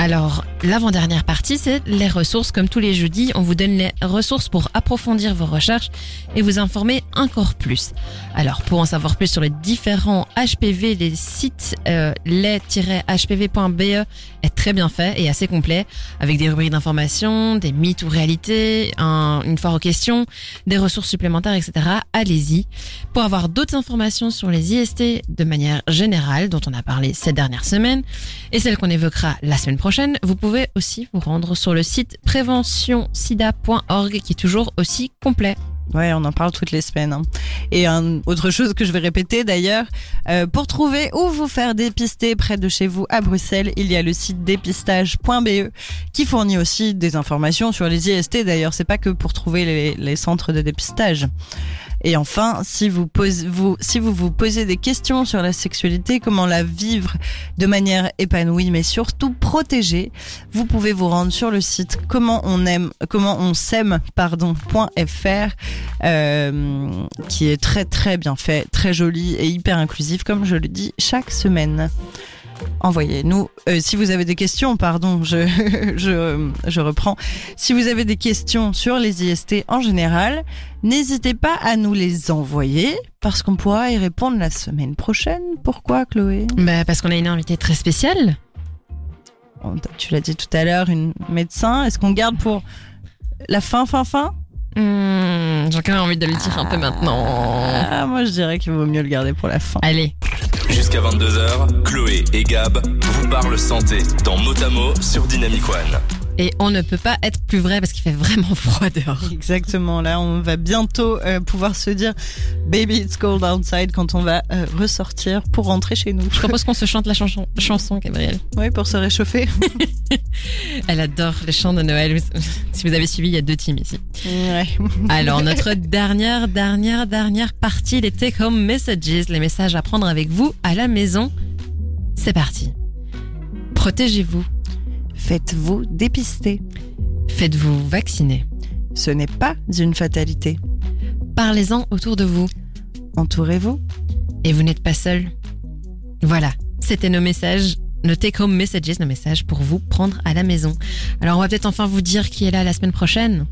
Alors, l'avant-dernière partie, c'est les ressources. Comme tous les jeudis, on vous donne les ressources pour approfondir vos recherches et vous informer encore plus. Alors, pour en savoir plus sur les différents HPV, les sites euh, les-hpv.be est très bien fait et assez complet, avec des rubriques d'informations, des mythes ou réalités, un- une foire aux questions, des ressources supplémentaires, etc. Allez-y. Pour avoir d'autres informations sur les IST de manière générale, dont on a parlé ces dernières semaines, et celles qu'on évoquera la semaine prochaine, vous pouvez aussi vous rendre sur le site préventionsida.org qui est toujours aussi complet. Ouais, on en parle toutes les semaines. hein. Et un, autre chose que je vais répéter d'ailleurs, euh, pour trouver où vous faire dépister près de chez vous à Bruxelles, il y a le site dépistage.be qui fournit aussi des informations sur les IST. D'ailleurs, c'est pas que pour trouver les centres de dépistage. Et enfin, si vous, vous, posez des questions sur la sexualité, comment la vivre de manière épanouie, mais surtout protégée, vous pouvez vous rendre sur le site comment on euh, qui est très très bien fait, très joli et hyper inclusif, comme je le dis chaque semaine. Envoyez-nous. euh, si vous avez des questions, pardon, je, je, je reprends. Si vous avez des questions sur les IST en général, n'hésitez pas à nous les envoyer parce qu'on pourra y répondre la semaine prochaine. Pourquoi, Chloé? Bah, parce qu'on a une invitée très spéciale. On- Tu l'as dit tout à l'heure, une médecin. Est-ce qu'on garde pour la fin, fin, fin? Hmm, J'ai quand même envie de le dire un peu maintenant. ah, Moi, je dirais qu'il vaut mieux le garder pour la fin. Allez, Jusqu'à 22h, Chloé et Gab vous parlent santé dans Motamo sur Dynamic One. Et on ne peut pas être plus vrai parce qu'il fait vraiment froid dehors. Exactement, là on va bientôt euh, pouvoir se dire Baby it's cold outside quand on va euh, ressortir pour rentrer chez nous. Je propose qu'on se chante la chanson, chanson Gabriel. Oui, pour se réchauffer. Elle adore les chants de Noël. Si vous avez suivi, il y a deux teams ici. Ouais. Alors, notre dernière, dernière, dernière partie, les take-home messages, les messages à prendre avec vous à la maison. C'est parti. Protégez-vous. Faites-vous dépister. Faites-vous vacciner. Ce n'est pas une fatalité. Parlez-en autour de vous. Entourez-vous. Et vous n'êtes pas seul. Voilà, c'était nos messages, nos take-home messages, nos messages pour vous prendre à la maison. Alors, on va peut-être enfin vous dire qui est là la semaine prochaine.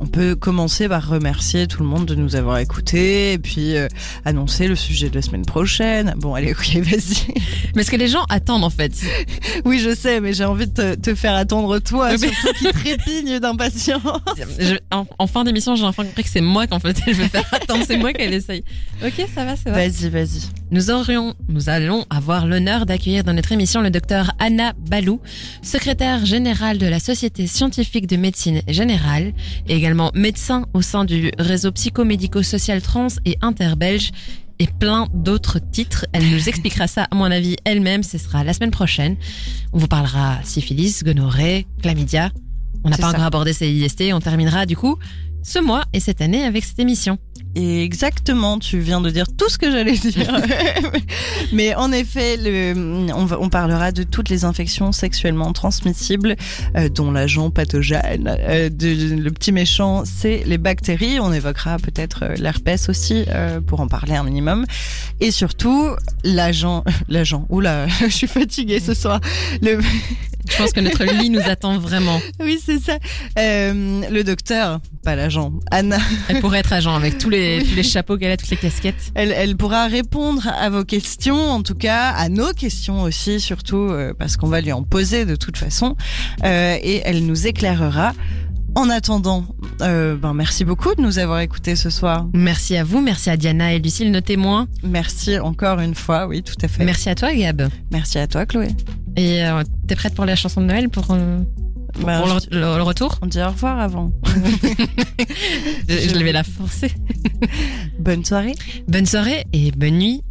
On peut commencer par remercier tout le monde de nous avoir écoutés et puis euh, annoncer le sujet de la semaine prochaine. Bon, allez, ok, vas-y. Mais ce que les gens attendent en fait. Oui, je sais, mais j'ai envie de te, te faire attendre toi, mais- surtout qui trépigne d'impatience. Je- en, en fin d'émission, j'ai enfin compris que c'est moi qu'en fait elle veut faire attendre, c'est moi qu'elle essaye. Ok, ça va, ça va. Vas-y, vas-y. Nous aurions, nous allons avoir l'honneur d'accueillir dans notre émission le docteur Anna Balou, secrétaire générale de la Société scientifique de médecine générale et également médecin au sein du réseau psychomédico-social trans et interbelge et plein d'autres titres. Elle nous expliquera ça, à mon avis, elle-même. Ce sera la semaine prochaine. On vous parlera syphilis, gonorrhée, chlamydia. On n'a pas ça. encore abordé ces IST. On terminera du coup ce mois et cette année avec cette émission. Exactement, tu viens de dire tout ce que j'allais dire. Mais en effet, le, on, va- on parlera de toutes les infections sexuellement transmissibles, euh, dont l'agent pathogène. Euh, de- le petit méchant, c'est les bactéries. On évoquera peut-être euh, l'herpès aussi, euh, pour en parler un minimum. Et surtout, l'agent... L'agent... Oula, je suis fatiguée ce soir. Le, Je pense que notre lit nous attend vraiment. oui, c'est ça. Euh, le docteur, pas l'agent. Anna. Elle pourrait être agent avec tous les, tous les chapeaux qu'elle a, toutes les casquettes. Elle, elle pourra répondre à vos questions, en tout cas à nos questions aussi, surtout euh, parce qu'on va lui en poser de toute façon, Euh, et elle nous éclairera. En attendant, euh, ben merci beaucoup de nous avoir écoutés ce soir. Merci à vous, merci à Diana et Lucille, nos témoins. Merci encore une fois, oui, tout à fait. Merci à toi, Gab. Merci à toi, Chloé. Et euh, t'es prête pour la chanson de Noël pour, euh, pour, Ben, pour le, je- le- le retour? On dit au revoir avant. je, je vais la forcer. Bonne soirée. Bonne soirée et bonne nuit